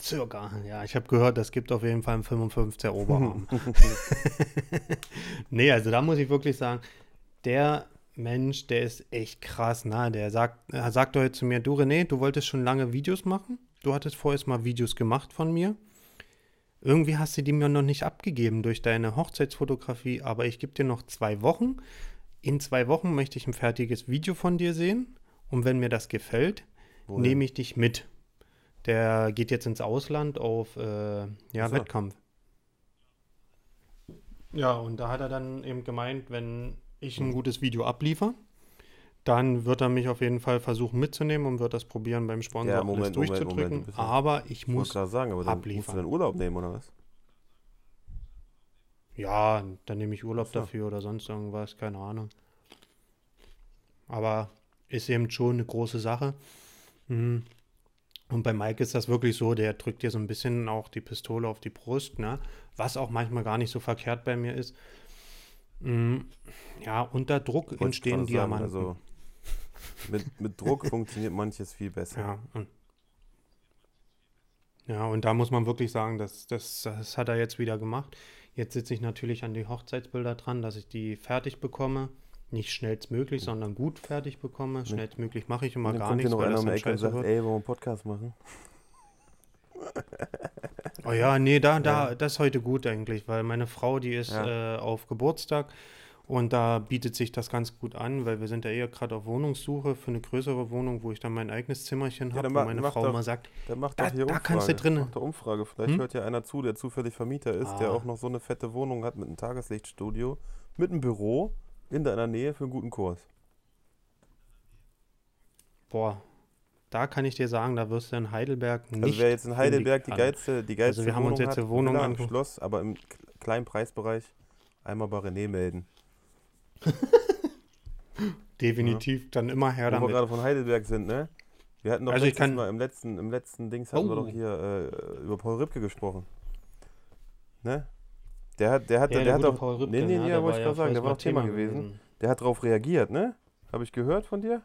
Circa, ja. Ich habe gehört, das gibt auf jeden Fall einen 55er Oberarm. nee, also da muss ich wirklich sagen, der Mensch, der ist echt krass, na, der sagt, er sagt heute zu mir, du René, du wolltest schon lange Videos machen. Du hattest vorher mal Videos gemacht von mir. Irgendwie hast du die mir noch nicht abgegeben durch deine Hochzeitsfotografie, aber ich gebe dir noch zwei Wochen. In zwei Wochen möchte ich ein fertiges Video von dir sehen. Und wenn mir das gefällt, Wohin? nehme ich dich mit. Der geht jetzt ins Ausland auf äh, ja, so. Wettkampf. Ja, und da hat er dann eben gemeint, wenn ich ein gutes Video abliefer, dann wird er mich auf jeden Fall versuchen mitzunehmen und wird das probieren beim Sponsor Ja, alles Moment, Moment, durchzudrücken. Moment, bisschen. Aber ich Ich muss, gerade sagen, aber dann musst abliefern. du dann Urlaub nehmen, oder was? ja, dann nehme ich Urlaub so. dafür oder sonst irgendwas, keine Ahnung. Aber ist eben schon eine große Sache. Mhm. Und bei Mike ist das wirklich so, der drückt dir so ein bisschen auch die Pistole auf die Brust, ne? Was auch manchmal gar nicht so verkehrt bei mir ist. Mhm. Ja, unter Druck Wollte entstehen gerade sagen, Diamanten. Also mit, mit Druck funktioniert manches viel besser. Ja, und, ja, und da muss man wirklich sagen, das, das, das hat er jetzt wieder gemacht. Jetzt sitze ich natürlich an die Hochzeitsbilder dran, dass ich die fertig bekomme. Nicht schnellstmöglich, sondern gut fertig bekomme. Schnellstmöglich mache ich immer dann gar kommt hier nichts, noch einer um dann Ecke und sagt, wird. ey, wollen wir einen Podcast machen? Oh ja, nee, da, da, Ja. das ist heute gut eigentlich, weil meine Frau, die ist Ja. äh, auf Geburtstag und da bietet sich das ganz gut an, weil wir sind ja eher gerade auf Wohnungssuche für eine größere Wohnung, wo ich dann mein eigenes Zimmerchen Ja, habe, dann wo ma- meine Frau doch- immer sagt, Dann macht Da- doch hier da Umfrage. kannst du drinnen- Macht Umfrage. Vielleicht Hm? hört ja einer zu, der zufällig Vermieter ist, der Ah. auch noch so eine fette Wohnung hat mit einem Tageslichtstudio, mit einem Büro in deiner Nähe für einen guten Kurs. boah, da kann ich dir sagen, da wirst du in Heidelberg nicht Also wer jetzt in Heidelberg die geilste, die geilste Also wir haben uns Wohnung jetzt eine Wohnung ange- Schloss, aber im kleinen Preisbereich, einmal bei René melden. Definitiv dann immer her Wo wir damit. gerade von Heidelberg sind, ne? Wir hatten doch Also ich letztes kann- Mal im letzten, im letzten Dings hatten wir Oh. doch hier äh, über Paul Ripke gesprochen. Ne? Der hat, der hat, Ja, der hat gute doch. Paul Ripke, nee, nee, ne, nee, der wollte ich gerade sagen, der war doch Thema gewesen. Der hat darauf reagiert, ne? Habe ich gehört von dir?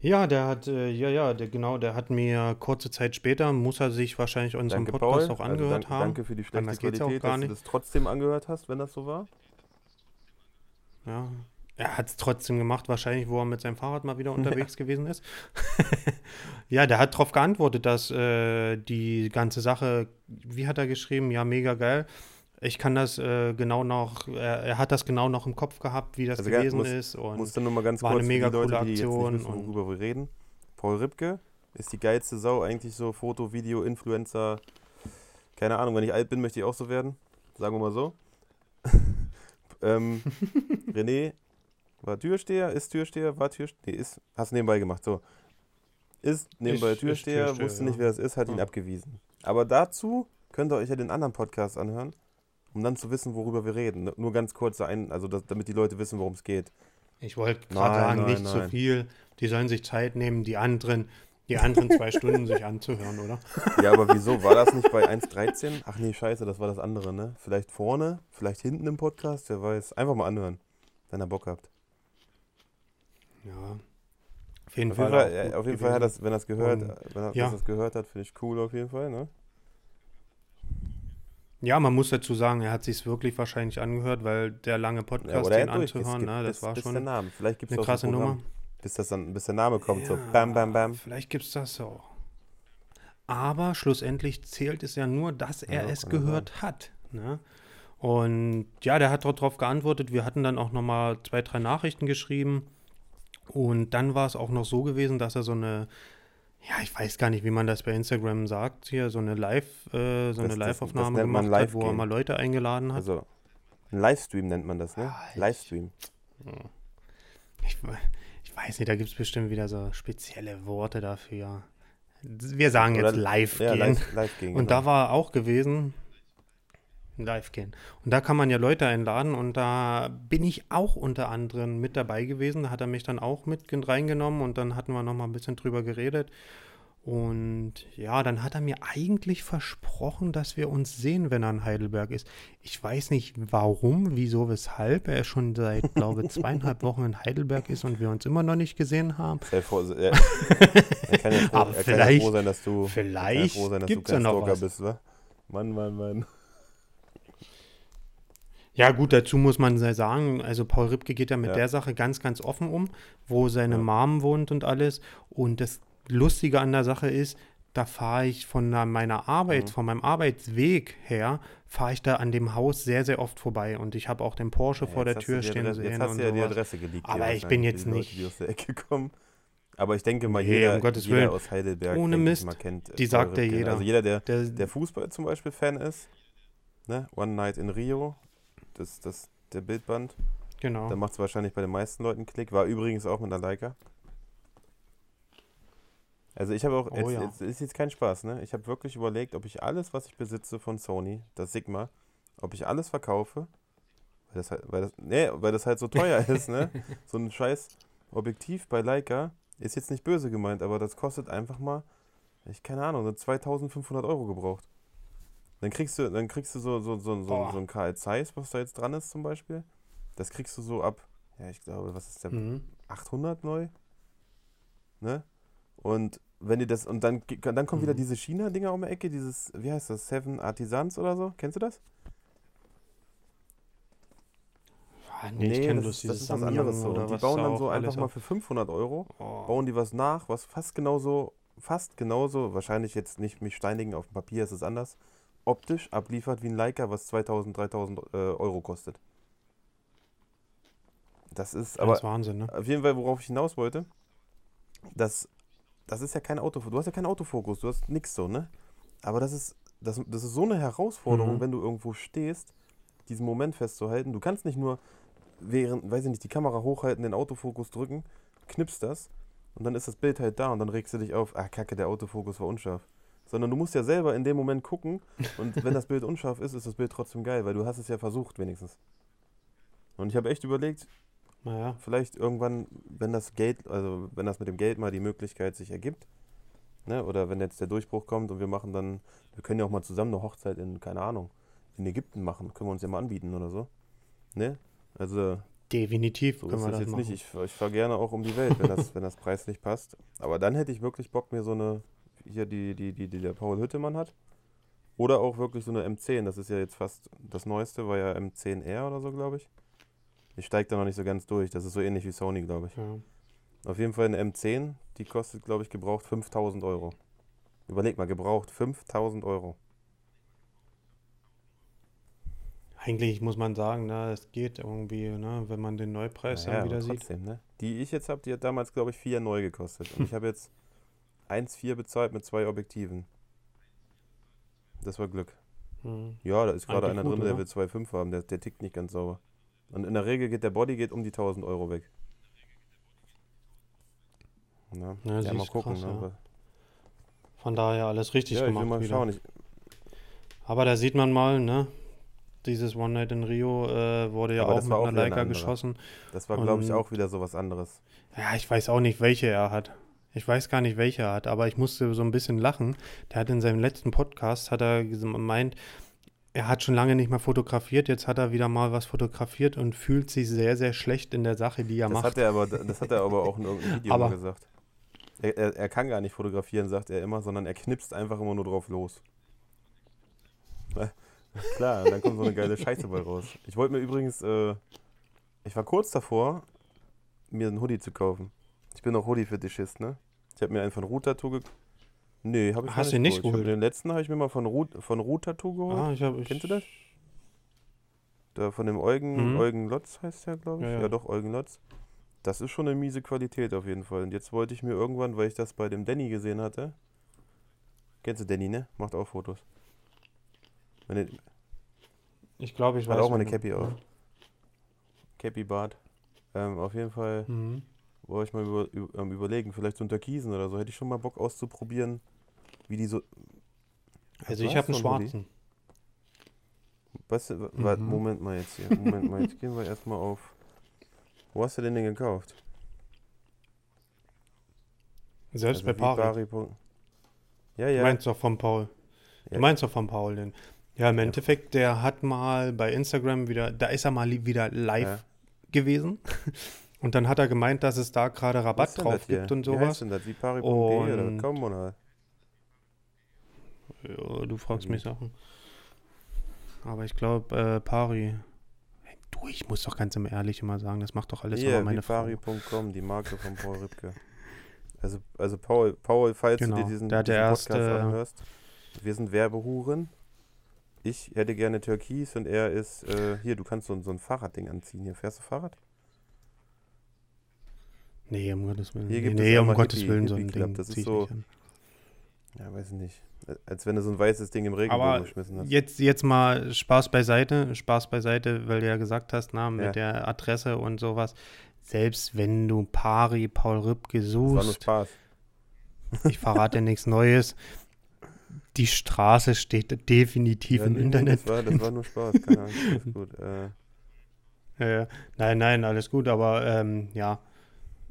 Ja, der hat, äh, ja, ja, der, genau, der hat mir kurze Zeit später, muss er sich wahrscheinlich unseren Danke, Podcast Paul. auch Also angehört dank- haben. Danke für die schlechte Anders ja auch Qualität, gar dass du das trotzdem angehört hast, wenn das so war. Ja. Er hat es trotzdem gemacht, wahrscheinlich, wo er mit seinem Fahrrad mal wieder unterwegs gewesen ist. ja, der hat darauf geantwortet, dass äh, die ganze Sache, wie hat er geschrieben, ja, mega geil. Ich kann das äh, genau noch, er, er, hat das genau noch im Kopf gehabt, wie das also gewesen muss, ist. Und muss dann nur mal ganz war kurz eine mega die Leute, coole Aktion. Die jetzt nicht wissen, worüber wir reden. Paul Ripke ist die geilste Sau, eigentlich so Foto, Video, Influencer. Keine Ahnung, wenn ich alt bin, möchte ich auch so werden. Sagen wir mal so. ähm, René war Türsteher, ist Türsteher, war Türsteher, nee, ist, hast nebenbei gemacht, so. Ist nebenbei ich, Türsteher, Türsteher, wusste ja. nicht, wer das ist, hat ja. ihn abgewiesen. Aber dazu könnt ihr euch ja den anderen Podcast anhören, um dann zu wissen, worüber wir reden. Nur ganz kurz ein, also das, damit die Leute wissen, worum es geht. Ich wollte gerade sagen, nein, nicht nein. zu viel. Die sollen sich Zeit nehmen, die anderen, die anderen zwei Stunden sich anzuhören, oder? Ja, aber wieso? War das nicht bei 1.13? Ach nee, scheiße, das war das andere, ne? Vielleicht vorne, vielleicht hinten im Podcast, wer weiß. Einfach mal anhören, wenn ihr Bock habt. Ja. Auf jeden auf Fall. Fall ja, auf jeden Fall hat das, wenn er es gehört, wenn er ja. das gehört hat, finde ich cool auf jeden Fall, ne? Ja, man muss dazu sagen, er hat sich wirklich wahrscheinlich angehört, weil der lange Podcast, ja, den anzuhören, ne, das bis, war bis schon eine krasse Nummer. Bis, das dann, bis der Name kommt, ja, so bam, bam, bam. Vielleicht gibt es das auch. Aber schlussendlich zählt es ja nur, dass er ja, es gehört sein. hat. Ne? Und ja, der hat darauf geantwortet. Wir hatten dann auch nochmal zwei, drei Nachrichten geschrieben. Und dann war es auch noch so gewesen, dass er so eine ja, ich weiß gar nicht, wie man das bei Instagram sagt, hier so eine Live, äh, so das, eine Live-Aufnahme gemacht Live hat, wo er mal Leute eingeladen hat. Also ein Livestream nennt man das, ne? Ja, Livestream. Ich, ich, weiß nicht, da gibt es bestimmt wieder so spezielle Worte dafür. Wir sagen Oder, jetzt live ja, gehen. Live, live gehen. Und genau. da war auch gewesen, live gehen. Und da kann man ja Leute einladen und da bin ich auch unter anderem mit dabei gewesen. Da hat er mich dann auch mit reingenommen und dann hatten wir noch mal ein bisschen drüber geredet. Und ja, dann hat er mir eigentlich versprochen, dass wir uns sehen, wenn er in Heidelberg ist. Ich weiß nicht warum, wieso, weshalb. Er schon seit, glaube ich, zweieinhalb Wochen in Heidelberg ist und wir uns immer noch nicht gesehen haben. Sehr froh, er, er kann ja froh, Aber er vielleicht, kann ja froh sein, dass du, vielleicht froh sein, dass gibt's du kein ja noch was. bist, wa? Mann, Mann, Mann. Ja, gut, dazu muss man sagen, also Paul Ripke geht ja mit ja. der Sache ganz, ganz offen um, wo seine ja. Mom wohnt und alles. Und das Lustige an der Sache ist, da fahre ich von meiner Arbeit, mhm. von meinem Arbeitsweg her, fahre ich da an dem Haus sehr, sehr oft vorbei. Und ich habe auch den Porsche ja, vor der Tür stehen Adresse, sehen. Jetzt hast du ja die Adresse geleakt. Aber ich bin jetzt nicht. Leute, die aus der Ecke kommen. Aber ich denke mal, jeder, um Gottes jeder Willen. aus Heidelberg Ohne Mist, mal kennt. Die sagt ja jeder. Also jeder, der, der, der Fußball zum Beispiel Fan ist, ne? One Night in Rio, das, das der Bildband. Genau. Da macht es wahrscheinlich bei den meisten Leuten Klick. War übrigens auch mit einer Leica. Also ich habe auch, oh, jetzt, ja. jetzt, ist jetzt kein Spaß, ne? Ich habe wirklich überlegt, ob ich alles, was ich besitze von Sony, das Sigma, ob ich alles verkaufe, weil das halt, weil das, nee, weil das halt so teuer ist, ne? So ein scheiß Objektiv bei Leica ist jetzt nicht böse gemeint, aber das kostet einfach mal, ich keine Ahnung, so 2500 Euro gebraucht. Dann kriegst du, dann kriegst du so, so, so, so, so ein KL Zeiss, was da jetzt dran ist zum Beispiel. Das kriegst du so ab, ja, ich glaube, was ist der? Mhm. 800 neu? Ne? Und wenn ihr das, und dann, dann kommen mhm. wieder diese China-Dinger um die Ecke, dieses, wie heißt das, Seven Artisans oder so? Kennst du das? Ah, nee, nee, ich kenne dieses das ist was anderes so. Die bauen dann so einfach mal für 500 Euro, oh. bauen die was nach, was fast genauso, fast genauso, wahrscheinlich jetzt nicht mich steinigen, auf dem Papier ist es anders, optisch abliefert wie ein Leica, was 2000, 3000 äh, Euro kostet. Das ist aber. Das ist Wahnsinn, ne? Auf jeden Fall, worauf ich hinaus wollte, das, das ist ja kein Autofokus. Du hast ja keinen Autofokus, du hast nichts so, ne? Aber das ist, das, das ist so eine Herausforderung, mhm. wenn du irgendwo stehst, diesen Moment festzuhalten. Du kannst nicht nur während, weiß ich nicht, die Kamera hochhalten, den Autofokus drücken, knippst das und dann ist das Bild halt da und dann regst du dich auf, ah kacke, der Autofokus war unscharf sondern du musst ja selber in dem Moment gucken und wenn das Bild unscharf ist, ist das Bild trotzdem geil, weil du hast es ja versucht wenigstens. Und ich habe echt überlegt, naja, vielleicht irgendwann, wenn das Geld, also wenn das mit dem Geld mal die Möglichkeit sich ergibt, ne, oder wenn jetzt der Durchbruch kommt und wir machen dann, wir können ja auch mal zusammen eine Hochzeit in, keine Ahnung, in Ägypten machen, können wir uns ja mal anbieten oder so. Ne? Also Definitiv so können wir das jetzt machen. nicht. Ich, ich fahre gerne auch um die Welt, wenn das, wenn das preislich passt. Aber dann hätte ich wirklich Bock, mir so eine hier die, die, die, die der Paul Hüttemann hat. Oder auch wirklich so eine M10. Das ist ja jetzt fast das Neueste, war ja M10R oder so, glaube ich. Ich steige da noch nicht so ganz durch. Das ist so ähnlich wie Sony, glaube ich. Ja. Auf jeden Fall eine M10, die kostet, glaube ich, gebraucht 5000 Euro. Überleg mal, gebraucht 5000 Euro. Eigentlich muss man sagen, ne, es geht irgendwie, ne, wenn man den Neupreis Naja, dann wieder aber sieht. trotzdem, ne? Die ich jetzt habe, die hat damals, glaube ich, 4 neu gekostet. Und ich habe jetzt 1,4 bezahlt mit zwei Objektiven. Das war Glück. Hm. Ja, da ist gerade einer gut, drin, der oder? will 2,5 haben. Der, der tickt nicht ganz sauber. Und in der Regel geht der Body geht um die 1000 Euro weg. Na, Ja, ja, mal gucken. krass, ne, ja. Von daher alles richtig ja, ich gemacht will mal wieder. schauen. Ich, Aber da sieht man mal, ne, dieses One Night in Rio äh, wurde ja Aber auch mit auch einer Leica andere. geschossen. das war, glaube ich, auch wieder sowas anderes. Ja, ich weiß auch nicht, welche er hat. Ich weiß gar nicht, welche hat, aber ich musste so ein bisschen lachen. Der hat in seinem letzten Podcast, hat er gemeint, er hat schon lange nicht mehr fotografiert, jetzt hat er wieder mal was fotografiert und fühlt sich sehr, sehr schlecht in der Sache, die er Das macht. hat er aber, das hat er aber auch in irgendeinem Video Aber- gesagt. Er, er, er kann gar nicht fotografieren, sagt er immer, sondern er knipst einfach immer nur drauf los. Klar, dann kommt so eine geile Scheiße bei raus. Ich wollte mir übrigens, äh, ich war kurz davor, mir einen Hoodie zu kaufen. Ich bin auch Hoodie-Fetischist, ne? Ich habe mir einen von Root Tattoo gekauft. Nee, habe ich Hast ihn nicht Ich hab geholt? Den letzten habe ich mir mal von Root, von Root Tattoo geholt. ah, ich hab, ich, Kennst du das? Da von dem Eugen, Mhm. Eugen Lotz heißt der, glaube ich. Ja, Ja, ja. doch, Eugen Lotz. Das ist schon eine miese Qualität auf jeden Fall. Und jetzt wollte ich mir irgendwann, weil ich das bei dem Danny gesehen hatte. Kennst du Danny, ne? Macht auch Fotos. Meine, Ich glaube, ich weiß. hat auch mal eine Cappy auf. Cappy Bart. Ähm, auf jeden Fall Mhm. Wollte ich mal über, über, ähm, überlegen, vielleicht so ein Türkisen oder so. Hätte ich schon mal Bock auszuprobieren, wie die so. Also ich habe einen schwarzen. Was, wa- wa- Mhm. Moment mal jetzt hier. Moment mal, jetzt gehen wir erstmal auf. Wo hast du denn den gekauft? Selbst bei wie Pari. Pari. Punkt- Ja, Du ja. meinst doch von Paul. Ja. Du meinst doch von Paul den. Ja, im Endeffekt, der hat mal bei Instagram wieder, da ist er mal wieder live Ja. gewesen. Und dann hat er gemeint, dass es da gerade Rabatt drauf gibt und Wie heißt sowas. denn das? Wie Pari.de oder komm mal. Ja, du fragst Ja, mich Sachen. Aber ich glaube, äh, Pari. Hey, Du, ich muss doch ganz im Ehrlich immer sagen, das macht doch alles aber Hier, meine Frau. Vipari.com, die Marke von Paul Ripke. Also, also Paul, Paul, falls Genau, du dir diesen, der diesen Podcast erste- anhörst, wir sind Werbehuren. Ich hätte gerne Türkis und er ist, äh, hier, du kannst so, so ein Fahrradding anziehen. Hier, fährst du Fahrrad? Nee, um Gottes Willen. Hier nee, gibt es nee auch um Gottes Hippie- Willen, so ein Hippie Club, Ding das ist so-. Ja, weiß ich nicht. Als wenn du so ein weißes Ding im Regenbogen geschmissen hast. jetzt, jetzt mal Spaß beiseite, Spaß beiseite, weil du ja gesagt hast, na, mit Ja. der Adresse und sowas. Selbst wenn du Pari, Paul Rübke Das war nur suchst, Spaß. ich verrate nichts Neues, die Straße steht definitiv Ja, im nee, Internet. Das war, das war nur Spaß, keine Angst, alles gut. Äh, ja. nein, nein, alles gut, aber ähm, ja,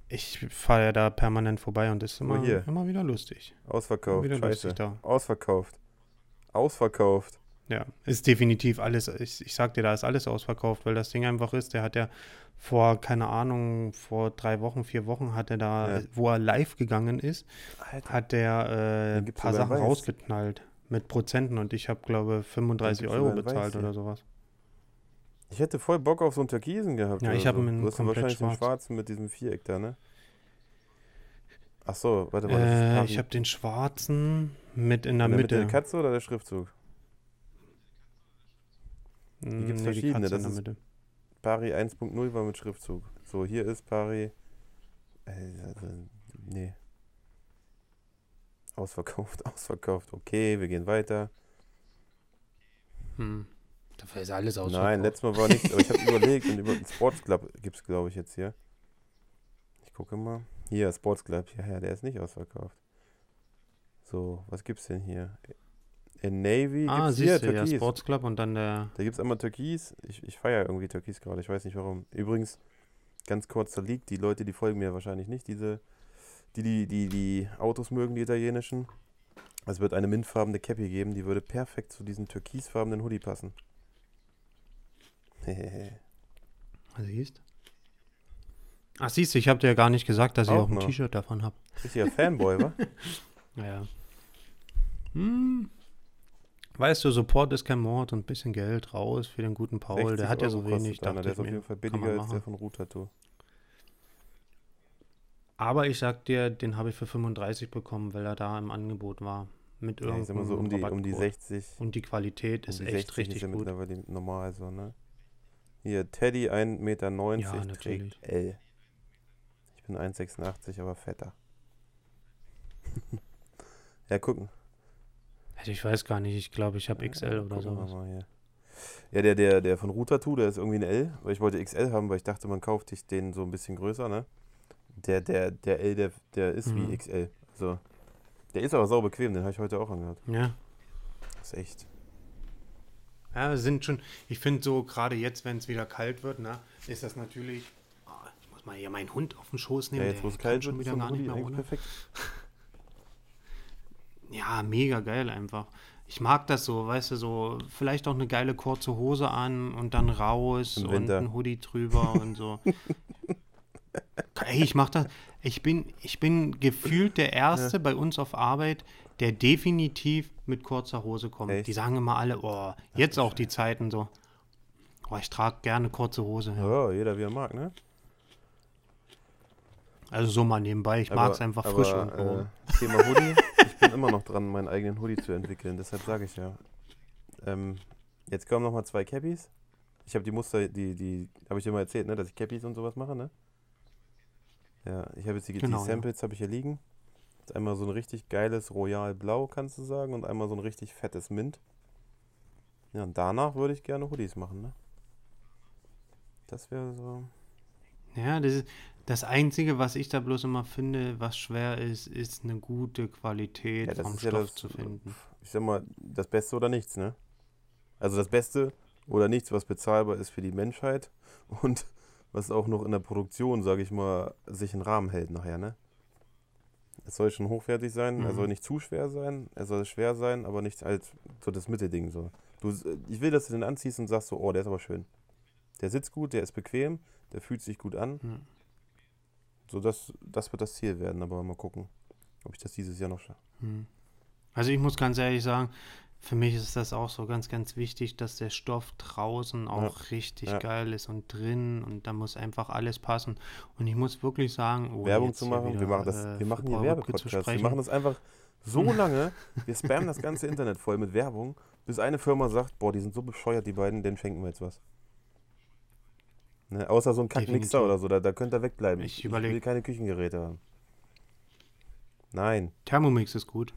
ich fahre ja da permanent vorbei und das ist immer, hier. immer wieder lustig. ausverkauft, Immer wieder scheiße. lustig da. Ausverkauft. Ausverkauft. Ja, ist definitiv alles, ich, ich sag dir, da ist alles ausverkauft, weil das Ding einfach ist, der hat ja vor, keine Ahnung, vor drei Wochen, vier Wochen hat er da, Ja. wo er live gegangen ist, Alter. hat der äh, ein paar Sachen weiß. rausgeknallt mit Prozenten und ich habe, glaube 35 gibt's Euro weiß bezahlt hier. oder sowas. Ich hätte voll Bock auf so einen Türkisen gehabt. Ja, ich hab so. ihn in Du hast wahrscheinlich den schwarz. schwarzen mit diesem Viereck da, ne? Ach so, warte mal. Äh, ich habe den schwarzen mit in der in der Mitte. der Katze oder der Schriftzug? Mm, gibt's nee, die verschiedene, Katze das in der ist- Mitte. Pari 1.0 war mit Schriftzug. So, hier ist Pari. Äh, also, nee. Ausverkauft, ausverkauft. Okay, wir gehen weiter. Hm. Dafür ist alles Nein, letztes Mal war nichts, aber ich habe überlegt und über den Sports Club gibt es, glaube ich, jetzt hier. Ich gucke mal. Hier, Sports Club. Ja, ja, der ist nicht ausverkauft. So, was gibt's denn hier? In Navy Ah, gibt's hier siehst du, ja, Türkis. Sports Club und dann der. Da gibt es einmal Türkis. Ich, ich feiere irgendwie Türkis gerade. Ich weiß nicht warum. Übrigens, ganz kurzer Leak. Die Leute, die folgen mir wahrscheinlich nicht. Diese, die, die, die, die Autos mögen, die italienischen. Es wird eine mintfarbene Cappy geben. Die würde perfekt zu diesem türkisfarbenen Hoodie passen. Siehst Ach, siehst du, ich habe dir ja gar nicht gesagt, dass ich Auch ein. T-Shirt davon habe. Richtiger Fanboy, wa? Naja. Hm. Weißt du, Support ist kein Mord und ein bisschen Geld raus für den guten Paul. 60 Der hat ja Euro so wenig, einer. Der ist auf jeden Fall billiger als der von Rutato. Aber ich sag dir, den habe ich für 35 bekommen, weil er da im Angebot war. mit Ja, mal so um die, um die Rabattcode. 60. Und die Qualität Um ist die echt 60 ist richtig ja gut. mittlerweile normal so, ne? Hier, Teddy 1,90 Meter Ja, trägt. L. Ich bin 1,86, aber fetter. ja, gucken. Also Ich weiß gar nicht, ich glaube, ich habe Ja, XL oder sowas. Ja, der, der, der von Routatu, der ist irgendwie ein L, weil ich wollte XL haben, weil ich dachte, man kauft sich den so ein bisschen größer, ne? Der, der, der L, der, der ist Mhm. wie XL. Also, der ist aber sau bequem, den habe ich heute auch angehört. Ja. Das ist echt. Ja, sind schon, ich finde so, gerade jetzt, wenn es wieder kalt wird, ne, ist das natürlich. Oh, ich muss mal hier meinen Hund auf den Schoß nehmen. Ja, jetzt wo es kalt schon wird, wieder gar nicht mehr ohne. perfekt. Ja, mega geil einfach. Ich mag das so, weißt du, so vielleicht auch eine geile kurze Hose an und dann raus und ein Hoodie drüber und so. Ey, ich mach das. Ich bin, ich bin gefühlt der Erste bei uns auf Arbeit, der definitiv mit kurzer Hose kommt. Echt? Die sagen immer alle, oh, jetzt auch die Zeiten so. Oh, ich trage gerne kurze Hose. Ja. Ja, jeder wie er mag, ne? Also so mal nebenbei. Ich mag es einfach frisch und äh, Thema Hoodie. ich bin immer noch dran, meinen eigenen Hoodie zu entwickeln. Deshalb sage ich ja. Ähm, jetzt kommen noch mal zwei Cappies. Ich habe die Muster, die, die, habe ich dir mal erzählt, ne, dass ich Cappies und sowas mache, ne? Ja, ich habe jetzt die, Genau, die ja. Samples habe ich hier liegen. Einmal so ein richtig geiles Royal Blau, kannst du sagen, und einmal so ein richtig fettes Mint. Ja, und danach würde ich gerne Hoodies machen, ne? Das wäre so. Ja, das ist das Einzige, was ich da bloß immer finde, was schwer ist, ist eine gute Qualität Ja, vom ist ja Stoff das, zu finden. ich sag mal, das Beste oder nichts, ne? Also das Beste oder nichts, was bezahlbar ist für die Menschheit und was auch noch in der Produktion, sage ich mal, sich in Rahmen hält nachher, ne? Es soll schon hochwertig sein, er Mhm. soll nicht zu schwer sein, er soll schwer sein, aber nicht halt so das Mittelding so. Du, ich will, dass du den anziehst und sagst so, oh, der ist aber schön. Der sitzt gut, der ist bequem, der fühlt sich gut an. Ja. So, das, das wird das Ziel werden, aber mal gucken, ob ich das dieses Jahr noch schaffe. Hm. Also ich muss ganz ehrlich sagen, für mich ist das auch so ganz, ganz wichtig, dass der Stoff draußen auch richtig ja. geil ist und drin und da muss einfach alles passen. Und ich muss wirklich sagen, oh, Werbung zu machen. wieder, wir machen, das, äh, wir machen hier Werbepodcasts. Wir machen das einfach so lange. Wir spammen das ganze Internet voll mit Werbung, bis eine Firma sagt, boah, die sind so bescheuert, die beiden, denen schenken wir jetzt was. Ne, außer so ein Kackmixer oder so, da, da könnt ihr wegbleiben. Ich will überleg- keine Küchengeräte haben. Nein. Thermomix ist gut.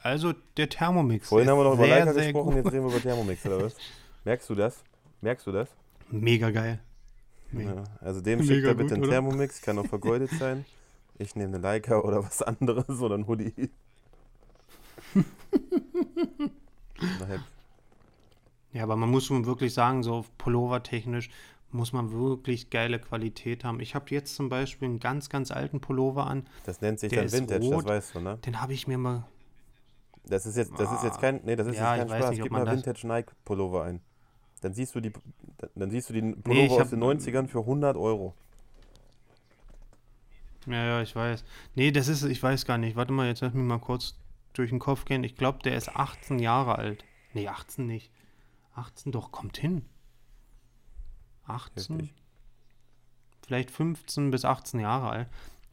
Also der Thermomix Vorhin haben wir noch über Leica gesprochen, gut. jetzt reden wir über Thermomix, oder was? Merkst du das? Merkst du das? Mega geil. Mega. Ja, also dem Mega schickt er bitte gut, einen? Thermomix, kann auch vergoldet sein. Ich nehme eine Leica oder was anderes oder ein Hoodie. Ja, aber man muss schon wirklich sagen, so Pullover-technisch muss man wirklich geile Qualität haben. Ich habe jetzt zum Beispiel einen ganz, ganz alten Pullover an. Das nennt sich Der dann Vintage, rot. das weißt du, ne? Den habe ich mir mal. Das ist jetzt, das ist jetzt kein, nee, das ist Ja, jetzt kein Spaß. nicht, Gib mal Vintage Nike Pullover ein. Dann siehst du die, dann siehst du die Nee, ich Pullover aus hab- den 90ern für 100 Euro. Ja, ja, ich weiß. Nee, das ist, ich weiß gar nicht. Warte mal, jetzt lass mich mal kurz durch den Kopf gehen. Ich glaube, der ist 18 Jahre alt. Nee, 18 nicht. 18 doch, kommt hin. 18? Heftig. Vielleicht 15 bis 18 Jahre alt.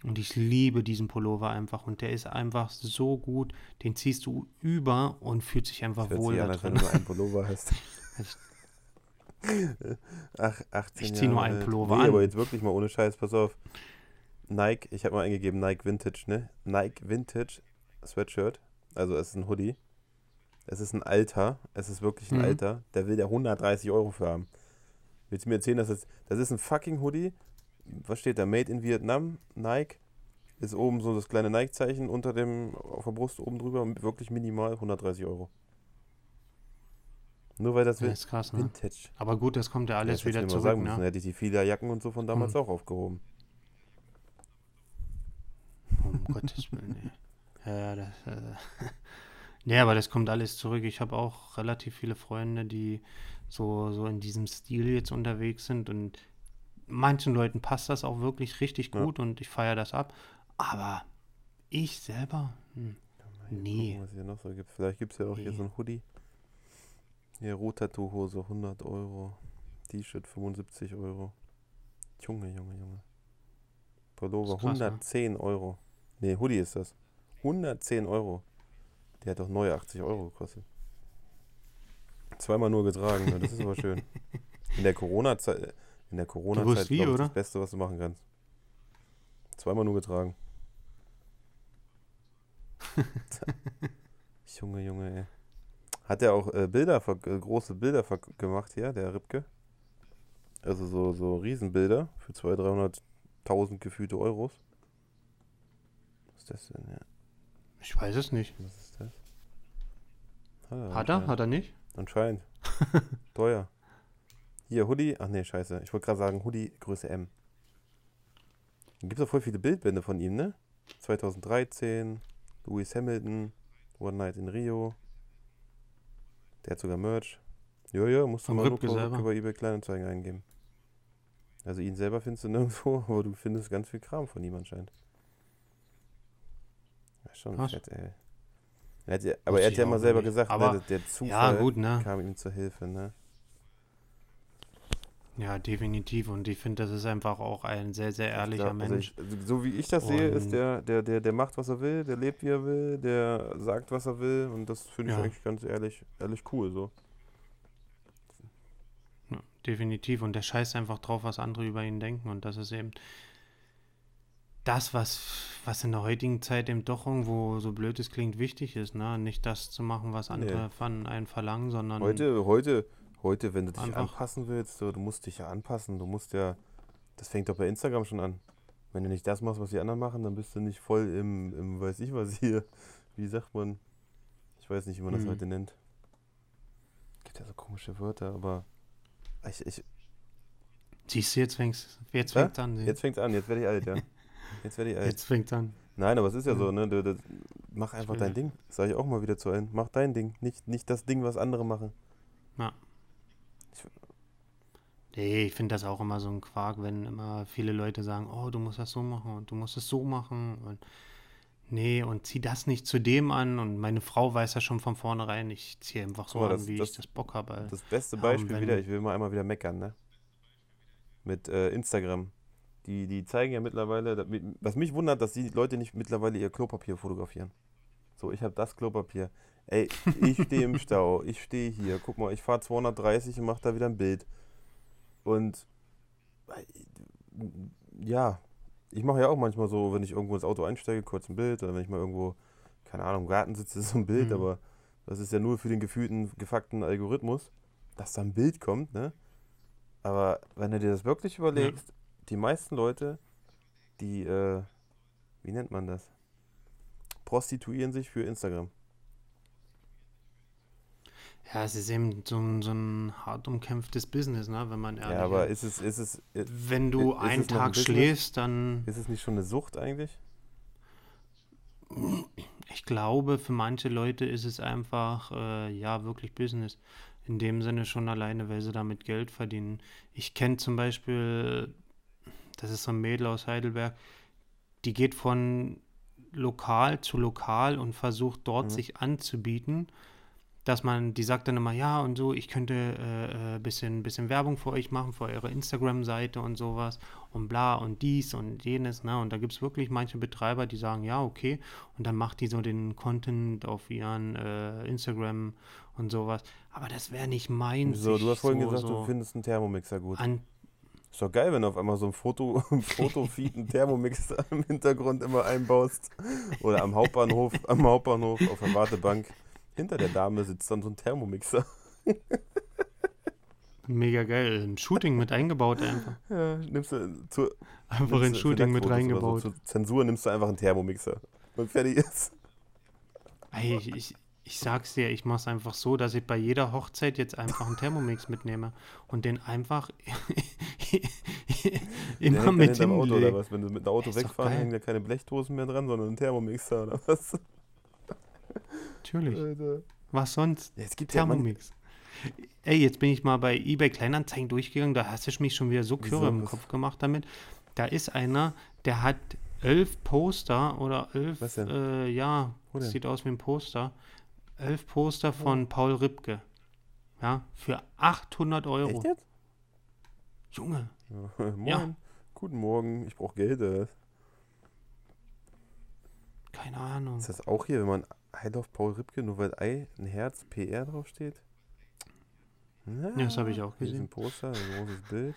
Und ich liebe diesen Pullover einfach. Und der ist einfach so gut. Den ziehst du über und fühlt sich einfach Hört wohl sich da an, als wenn drin. du einen Pullover hast. Ach, 18 Ich zieh nur einen. Pullover nee, an. aber jetzt wirklich mal ohne Scheiß, pass auf. Nike, ich habe mal eingegeben Nike Vintage, ne? Nike Vintage Sweatshirt. Also es ist ein Hoodie. Es ist ein Alter. Es ist wirklich ein Mhm. Alter. Der will der 130 Euro für haben. Willst du mir erzählen, dass das, das ist ein fucking Hoodie? Was steht da? Made in Vietnam, Nike. Ist oben so das kleine Nike-Zeichen unter dem, auf der Brust oben drüber. Wirklich minimal 130 Euro. Nur weil das Das Vin- ist krass, ne? Vintage. Aber gut, das kommt ja alles Ja, wieder zurück, sagen müssen. ne? Hätte ich die Fila-Jacken und so von damals Hm. auch aufgehoben. Um Gottes Willen, ey. Ja, das, äh, nee, aber das kommt alles zurück. Ich habe auch relativ viele Freunde, die so, so in diesem Stil jetzt unterwegs sind und manchen Leuten passt das auch wirklich richtig Ja. gut und ich feiere das ab. Aber ich selber, hm, hier Nee. gucken, was hier noch so gibt. Vielleicht gibt es ja auch hier Nee. so ein Hoodie. Hier Rotattoo-Hose 100 Euro. T-Shirt 75 Euro. Junge, Junge, Junge. Pullover krass, ne? 110 Euro. Nee, Hoodie ist das. 110 Euro. Der hat doch neue 80 Euro gekostet. Zweimal nur getragen, ne? das ist aber schön. In der Corona-Zeit, in der Corona-Zeit wie, ich, oder? das Beste, was du machen kannst. Zweimal nur getragen. Junge, Junge, ey. Hat er auch äh, Bilder, äh, große Bilder gemacht hier, der Ripke? Also so, so Riesenbilder für 200.000, 300.000 gefühlte Euros. Was ist das denn? Ja, Ich weiß es nicht. was ist das? Hat er, Hat er? Hat er nicht? Anscheinend. Teuer. Hier, Hoodie. Ach nee, scheiße. Ich wollte gerade sagen, Hoodie Größe M. Da gibt es auch voll viele Bildbände von ihm, ne? 2013, Lewis Hamilton, One Night in Rio. Der hat sogar Merch. Ja, ja, musst du Vom mal Rübke. Rübke bei eBay Kleinanzeigen eingeben. Also ihn selber findest du nirgendwo, aber du findest ganz viel Kram von ihm anscheinend. Ja, schon Krass. fett, ey. Er hat ja, aber Wusste er hat ja immer selber nicht. gesagt, ne, der Ja, Zufall gut, ne? kam ihm zur Hilfe, ne? Ja, definitiv. Und ich finde, das ist einfach auch ein sehr, sehr ehrlicher Ja, also Mensch. ich, also so wie ich das sehe, ist Und- der, der, der, der macht, was er will, der lebt, wie er will, der sagt, was er will und das finde ich Ja. eigentlich ganz ehrlich, ehrlich cool so. Ja, definitiv. Und der scheißt einfach drauf, was andere über ihn denken. Und das ist eben das, was, was in der heutigen Zeit eben doch irgendwo, so blöd es klingt, wichtig ist. Ne? Nicht das zu machen, was andere Nee. von einem verlangen, sondern Heute, heute, heute, wenn du dich Einfach- anpassen willst, so, du musst dich ja anpassen, du musst ja, das fängt doch bei Instagram schon an. Wenn du nicht das machst, was die anderen machen, dann bist du nicht voll im, im weiß ich was hier, wie sagt man, ich weiß nicht, wie man das Mhm. heute nennt. Gibt ja so komische Wörter, aber ich, ich, siehst du, jetzt fängst jetzt Ja? fängt's an. jetzt fängt's an, jetzt werde ich alt, ja. Jetzt werde ich alt. Jetzt fängt's an. Nein, aber es ist ja so, ne? Du, du, mach einfach dein Ding. Sag ich auch mal wieder zu einem. Mach dein Ding. Nicht, nicht das Ding, was andere machen. Nee, ich finde das auch immer so ein Quark, wenn immer viele Leute sagen, oh, du musst das so machen und du musst es so machen und nee, und zieh das nicht zu dem an und meine Frau weiß ja schon von vornherein, ich ziehe einfach so Guck mal, an, das- wie das- ich das Bock habe. Das beste Beispiel wieder, ich will mal einmal wieder meckern, ne? Mit äh, Instagram. Die, die zeigen ja mittlerweile, was mich wundert, dass die Leute nicht mittlerweile ihr Klopapier fotografieren. So, ich habe das Klopapier. Ey, ich stehe im Stau, ich stehe hier, guck mal, ich fahre 230 und mache da wieder ein Bild. Und äh, ja, ich mache ja auch manchmal so, wenn ich irgendwo ins Auto einsteige, kurz ein Bild, oder wenn ich mal irgendwo, keine Ahnung, im Garten sitze, so ein Bild, Mhm. aber das ist ja nur für den gefühlten, gefuckten Algorithmus, dass da ein Bild kommt, ne? Aber wenn du dir das wirklich überlegst, die meisten Leute, die, äh, wie nennt man das? Prostituieren sich für Instagram. Ja, es ist eben so ein, so ein hart umkämpftes Business, ne, wenn man ehrlich Ja, aber ist. ist es, ist es, ist Wenn du ist einen ein Tag Business? schläfst, dann, es nicht schon eine Sucht eigentlich? ich glaube, für manche Leute ist es einfach, äh, ja, wirklich Business. In dem Sinne schon alleine, weil sie damit Geld verdienen. Ich kenne zum Beispiel, das ist so ein Mädel aus Heidelberg, die geht von lokal zu lokal und versucht dort Mhm. sich anzubieten, dass man, die sagt dann immer, ja und so, ich könnte äh, äh, bisschen, bisschen Werbung für euch machen, für eure Instagram-Seite und sowas und bla und dies und jenes, ne? Und da gibt es wirklich manche Betreiber, die sagen, ja, okay, und dann macht die so den Content auf ihren äh, Instagram und sowas. Aber das wäre nicht mein So, du hast vorhin so, gesagt, so du findest einen Thermomixer gut. an, Ist doch geil, wenn du auf einmal so ein Foto, ein Fotofeed, einen Thermomixer im Hintergrund immer einbaust. Oder am Hauptbahnhof, am Hauptbahnhof auf der Wartebank. Hinter der Dame sitzt dann so ein Thermomixer. mega geil, ein Shooting mit eingebaut einfach. Ja, nimmst du zur, Einfach ein Shooting mit reingebaut. So, zur Zensur nimmst du einfach einen Thermomixer. Und fertig ist. Ey, ich, ich, ich sag's dir, ich mach's einfach so, dass ich bei jeder Hochzeit jetzt einfach einen Thermomix mitnehme und den einfach Der immer dann mit hinterm Auto oder was? Wenn du mit dem Auto wegfahren, hängen da keine Blechdosen mehr dran, sondern ein Thermomixer oder was? Natürlich. Alter. Was sonst? Ja, es gibt ja Thermomix. Ey, jetzt bin ich mal bei eBay Kleinanzeigen durchgegangen, da hast du mich schon wieder so? Kürre im? Kopf gemacht damit. Da ist einer, der hat elf Poster oder elf, Was denn? äh, ja, denn? sieht aus wie ein Poster. Elf Poster von Paul Ripke. Ja, für 800 Euro. Echt jetzt? Junge, Ja, Moin. Ja. Guten Morgen, ich brauche Geld. äh. keine Ahnung. Ist das auch hier, wenn man Love Paul Ripke, nur weil I ein Herz PR draufsteht? Ja, das habe ich auch gesehen. ein Poster, ein großes Bild.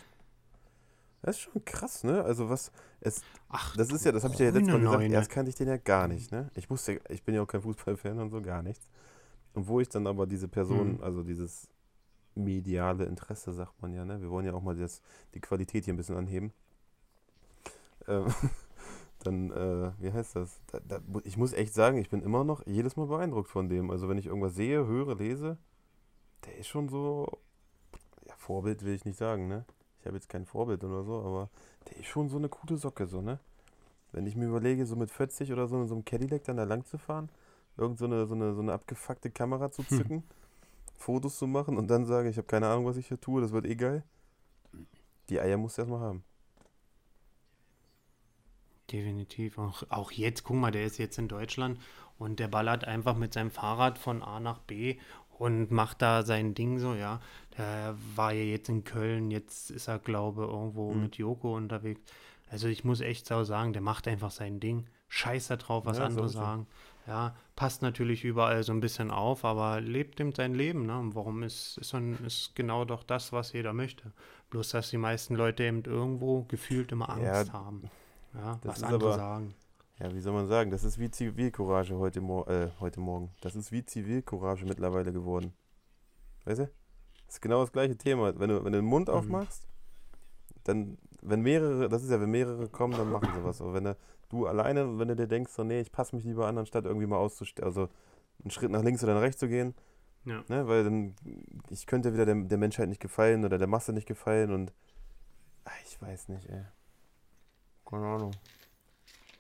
Das ist schon krass, ne? Also was, es, Ach, das ist ja, das habe ich ja letztes Mal gesagt, Neune. erst kannte ich den ja gar nicht, ne? Ich wusste, ich bin ja auch kein Fußballfan und so, gar nichts. Und wo ich dann aber diese Person, Mhm. also dieses mediale Interesse, sagt man ja, ne? Wir wollen ja auch mal das, die Qualität hier ein bisschen anheben. Ähm, dann, äh, wie heißt das? Da, da, ich muss echt sagen, ich bin immer noch jedes Mal beeindruckt von dem. Also wenn ich irgendwas sehe, höre, lese, der ist schon so, ja, Vorbild will ich nicht sagen, ne? Ich habe jetzt kein Vorbild oder so, aber der ist schon so eine coole Socke, so, ne? Wenn ich mir überlege, so mit 40 oder so in so einem Cadillac dann da lang zu fahren, irgend so eine, so eine, so eine abgefuckte Kamera zu zücken, Fotos zu machen und dann sage, ich habe keine Ahnung, was ich hier tue, das wird eh geil. Die Eier musst du erstmal haben. Definitiv. Auch, auch jetzt, guck mal, der ist jetzt in Deutschland und der ballert einfach mit seinem Fahrrad von A nach B und macht da sein Ding so, ja. Der war ja jetzt in Köln, jetzt ist er, glaube irgendwo Mhm. mit Joko unterwegs. Also ich muss echt so sagen, der macht einfach sein Ding. Scheiß da drauf, was Ja, so andere er. sagen. Ja, passt natürlich überall so ein bisschen auf, aber lebt eben sein Leben, ne? Und warum ist, ist, dann, ist genau doch das, was jeder möchte. Bloß, dass die meisten Leute eben irgendwo gefühlt immer Ja, Angst haben. Ja, das was ist andere aber- sagen. Ja, wie soll man sagen? Das ist wie Zivilcourage heute, Mor äh, heute Morgen. Das ist wie Zivilcourage mittlerweile geworden. Weißt du? Das ist genau das gleiche Thema. Wenn du, wenn du den Mund Mhm. aufmachst, dann, wenn mehrere, das ist ja, wenn mehrere kommen, dann machen sie was. Aber wenn du, du alleine, wenn du dir denkst, so, nee, ich passe mich lieber an, anstatt irgendwie mal auszustellen, also einen Schritt nach links oder nach rechts zu gehen, Ja. ne, weil dann, ich könnte wieder der, der Menschheit nicht gefallen oder der Masse nicht gefallen und, ah, ich weiß nicht, ey. Keine Ahnung.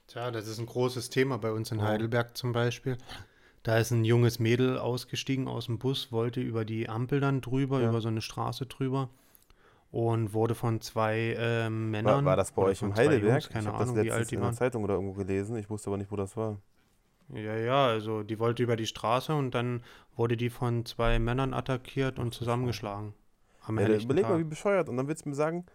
Tja, das ist ein großes Thema bei uns in. Heidelberg zum Beispiel. Da ist ein junges Mädel ausgestiegen aus dem Bus, wollte über die Ampel dann drüber, Ja. über so eine Straße drüber und wurde von zwei War, Männern. war das bei euch im Heidelberg? Jungs, keine ich habe das letztens alt die in der. Zeitung oder irgendwo gelesen. Ich wusste aber nicht, wo das war. Ja, ja, also die wollte über die Straße und dann wurde die von zwei Männern attackiert und zusammengeschlagen. Am Ja, überleg mal, wie Tag. bescheuert. Und dann willst du mir sagen,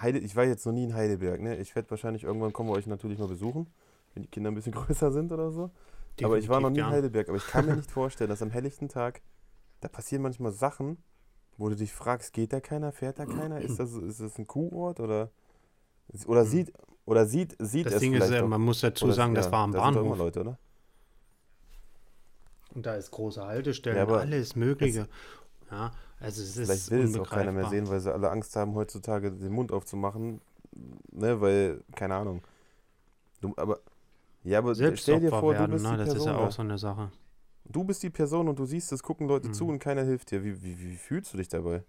Heide, ich war jetzt noch nie in Heidelberg. Ne? Ich werde wahrscheinlich irgendwann kommen wir euch natürlich mal besuchen, wenn die Kinder ein bisschen größer sind oder so. aber ich war noch Definitiv nie in. Heidelberg. Aber ich kann mir nicht vorstellen, dass am helllichten Tag, da passieren manchmal Sachen, wo du dich fragst, geht da keiner, fährt da keiner? Ist das, ist das ein Kuhort oder, oder sieht, oder sieht, sieht Das es Ding ist, vielleicht äh, man muss dazu oder- sagen, das ja, war am da sind immer Bahnhof. Leute, oder? Und da ist große Haltestellen, Ja, aber alles Mögliche. Ja, also es ist Vielleicht will es auch keiner mehr sehen, weil sie alle Angst haben, heutzutage den Mund aufzumachen. Ne, weil, keine Ahnung. Du, aber, ja, aber stell dir vor, du werden, bist ne? die Das Person. ist ja auch so eine Sache. Du bist die Person und du siehst, es gucken Leute zu Mhm. und keiner hilft dir. Wie, wie, wie fühlst du dich dabei?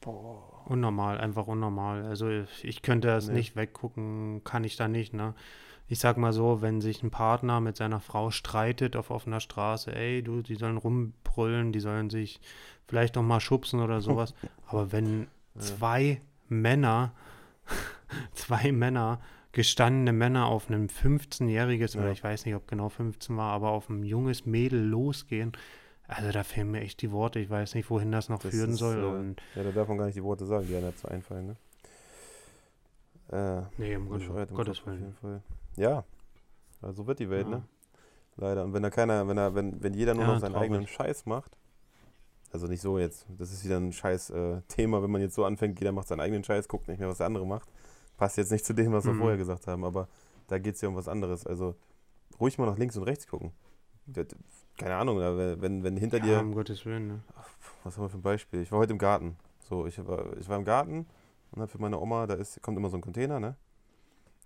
Boah. Unnormal, einfach unnormal. Also ich, ich könnte das Nee. nicht weggucken, kann ich da nicht, ne? Ich sag mal so, wenn sich ein Partner mit seiner Frau streitet auf offener Straße, ey, du, die sollen rumbrüllen, die sollen sich vielleicht noch mal schubsen oder sowas. Aber wenn zwei Männer, zwei Männer, gestandene Männer auf einem 15-jähriges, oder Ja. ich weiß nicht, ob genau 15 war, aber auf ein junges Mädel losgehen, also da fehlen mir echt die Worte. Ich weiß nicht, wohin das noch Das führen ist, soll. äh, Und Ja, da darf man gar nicht die Worte sagen, die einem dazu einfallen, ne? Äh, nee, im Gottes Kopf auf jeden Willen. Fall. Ja, also so wird die Welt, Ja. ne? Leider. Und wenn da keiner, wenn er, wenn, wenn jeder nur Ja, noch seinen traurig. eigenen Scheiß macht, also nicht so jetzt, das ist wieder ein scheiß äh, Thema, wenn man jetzt so anfängt, jeder macht seinen eigenen Scheiß, guckt nicht mehr, was der andere macht. Passt jetzt nicht zu dem, was wir Mhm. vorher gesagt haben, aber da geht es ja um was anderes. Also ruhig mal nach links und rechts gucken. Keine Ahnung, da, wenn, wenn hinter Ja, dir um Gottes Willen. Ne? was haben wir für ein Beispiel? Ich war heute im Garten. So, ich war, ich war im Garten und habe für meine Oma, da ist, kommt immer so ein Container, ne?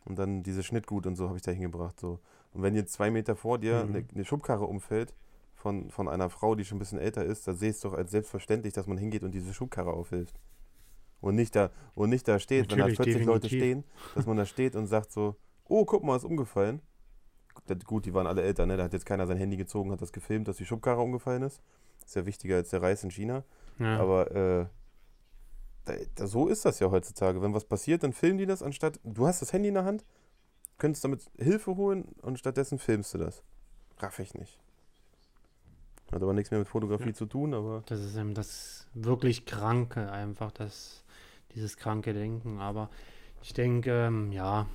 Und dann diese Schnittgut und so habe ich da hingebracht. So. Und wenn jetzt zwei Meter vor dir Mhm. eine, eine Schubkarre umfällt von, von einer Frau, die schon ein bisschen älter ist, da sehe ich es doch als selbstverständlich, dass man hingeht und diese Schubkarre aufhilft. Und nicht da, und nicht da steht, wenn da Natürlich, 40 Leute definitiv. stehen, dass man da steht und sagt so, oh, guck mal, ist umgefallen. Gut, die waren alle älter, ne? Da hat jetzt keiner sein Handy gezogen, hat das gefilmt, dass die Schubkarre umgefallen ist. Ist ja wichtiger als der Reis in China. Ja. Aber äh, so ist das ja heutzutage. Wenn was passiert, dann filmen die das, anstatt du hast das Handy in der Hand, könntest damit Hilfe holen und stattdessen filmst du das. Raff ich nicht. Hat aber nichts mehr mit Fotografie Ja. zu tun, aber Das ist eben das wirklich Kranke, einfach das, dieses kranke Denken. Aber ich denke, ähm, ja,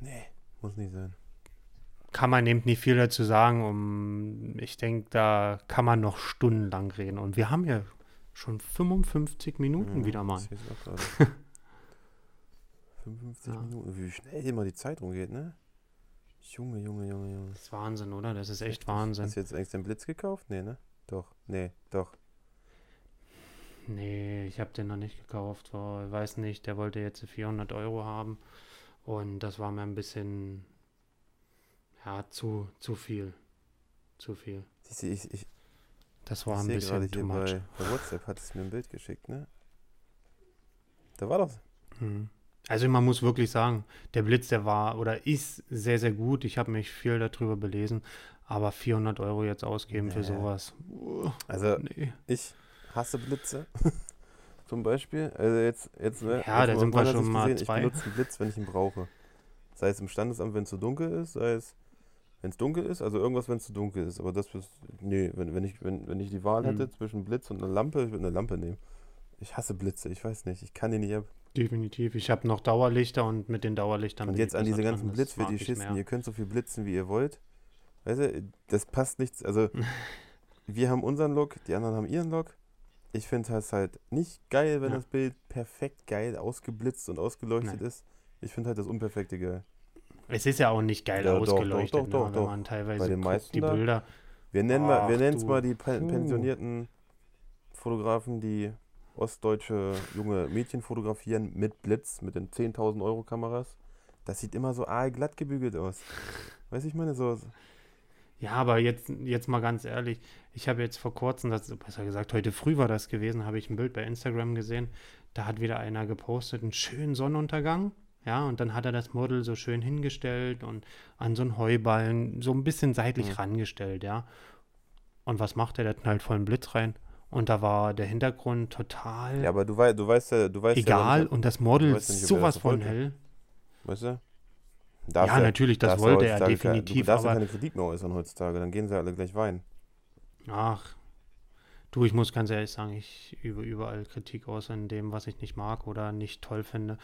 nee, muss nicht sein. kann man eben nicht viel dazu sagen. Um, ich denke, da kann man noch stundenlang reden. Und wir haben ja schon 55 Minuten Ja, wieder mal. das ich auch gerade. 55 Ja. Minuten, wie schnell immer die Zeit rumgeht, ne? Junge, Junge, Junge, Junge. Das ist Wahnsinn, oder? Das ist echt Heftig. Wahnsinn. Hast du jetzt eigentlich den Blitz gekauft? Nee, ne? Doch, nee, doch. Nee, ich habe den noch nicht gekauft. Ich weiß nicht, der wollte jetzt 400 Euro haben. Und das war mir ein bisschen, ja, zu, zu viel. Zu viel. Ich, ich, ich, Das war ich ein bisschen too much. bei, bei WhatsApp, hat es mir ein Bild geschickt, ne? Da war doch. Mhm. Also man muss wirklich sagen, der Blitz, der war oder ist sehr, sehr gut. Ich habe mich viel darüber belesen. Aber 400 Euro jetzt ausgeben für Nee. sowas. Uh, Also, nee. ich hasse Blitze. Zum Beispiel. Also jetzt, jetzt ne, Ja, jetzt da sind wir schon mal gesehen, zwei. Ich benutze einen Blitz, wenn ich ihn brauche. Sei es im Standesamt, wenn es zu dunkel ist, sei es, wenn es dunkel ist, also irgendwas, wenn es zu dunkel ist. Aber das ist, nee, wenn, wenn, ich, wenn, wenn ich die Wahl Hm. hätte zwischen Blitz und einer Lampe, ich würde eine Lampe nehmen. Ich hasse Blitze, ich weiß nicht, ich kann die nicht ab. Definitiv. Ich habe noch Dauerlichter und mit den Dauerlichtern. Und jetzt an diese ganzen Das mag ich Blitzfetischisten, ihr könnt so viel blitzen, wie ihr wollt. Weißt du, das passt nichts. Also, wir haben unseren Look, die anderen haben ihren Look. Ich finde das halt nicht geil, wenn Ja. das Bild perfekt geil ausgeblitzt und ausgeleuchtet ist. Ich finde halt das Unperfekte geil. Es ist ja auch nicht geil Ja, doch, doch, ausgeleuchtet, doch, doch, ne, wenn doch. man teilweise Bei den guckt, meisten die da. Bilder. Wir nennen wir Ach, nennen es mal die pen pensionierten Fotografen, die ostdeutsche junge Mädchen fotografieren mit Blitz, mit den 10.000 Euro Kameras. Das sieht immer so aalglatt gebügelt aus. Weiß ich meine, so. Ja, aber jetzt, jetzt mal ganz ehrlich, ich habe jetzt vor kurzem, das, besser gesagt, heute früh war das gewesen, habe ich ein Bild bei Instagram gesehen, da hat wieder einer gepostet, einen schönen Sonnenuntergang, ja, und dann hat er das Model so schön hingestellt und an so einen Heuballen so ein bisschen seitlich Mhm. rangestellt, ja. Und was macht er? Der knallt voll einen Blitz rein. Und da war der Hintergrund total Ja, aber du, wei du weißt ja, du weißt egal ja, und das Model ja nicht, er sowas von hell. weißt du? ja, natürlich, das wollte er definitiv, Du darfst ja aber keine Kritik mehr äußern heutzutage, dann gehen sie alle gleich weinen. Ach, du, ich muss ganz ehrlich sagen, ich übe überall Kritik aus in dem, was ich nicht mag oder nicht toll finde.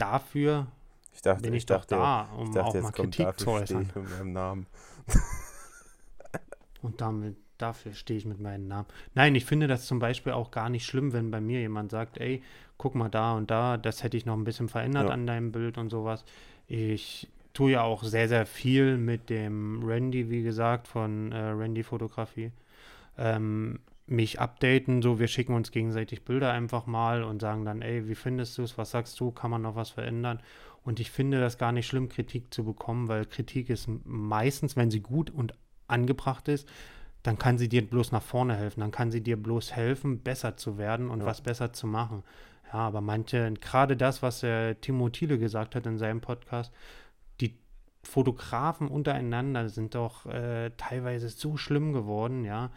Dafür Ich dachte, bin ich ich doch dachte, da, ich um dachte auch mal kommt, Kritik zu äußern. mit meinem Namen. Und damit, dafür stehe ich mit meinem Namen. Nein, ich finde das zum Beispiel auch gar nicht schlimm, wenn bei mir jemand sagt, ey, guck mal da und da, das hätte ich noch ein bisschen verändert Ja. an deinem Bild und sowas. Ich tue ja auch sehr, sehr viel mit dem Randy, wie gesagt, von äh, Randy Fotografie. Ähm, mich updaten, so wir schicken uns gegenseitig Bilder einfach mal und sagen dann, ey, wie findest du es, was sagst du, kann man noch was verändern? Und ich finde das gar nicht schlimm, Kritik zu bekommen, weil Kritik ist meistens, wenn sie gut und angebracht ist, dann kann sie dir bloß nach vorne helfen, dann kann sie dir bloß helfen, besser zu werden und Ja. was besser zu machen. Ja, aber manche, gerade das, was der Timo Thiele gesagt hat in seinem Podcast, die Fotografen untereinander sind doch äh, teilweise so schlimm geworden, ja.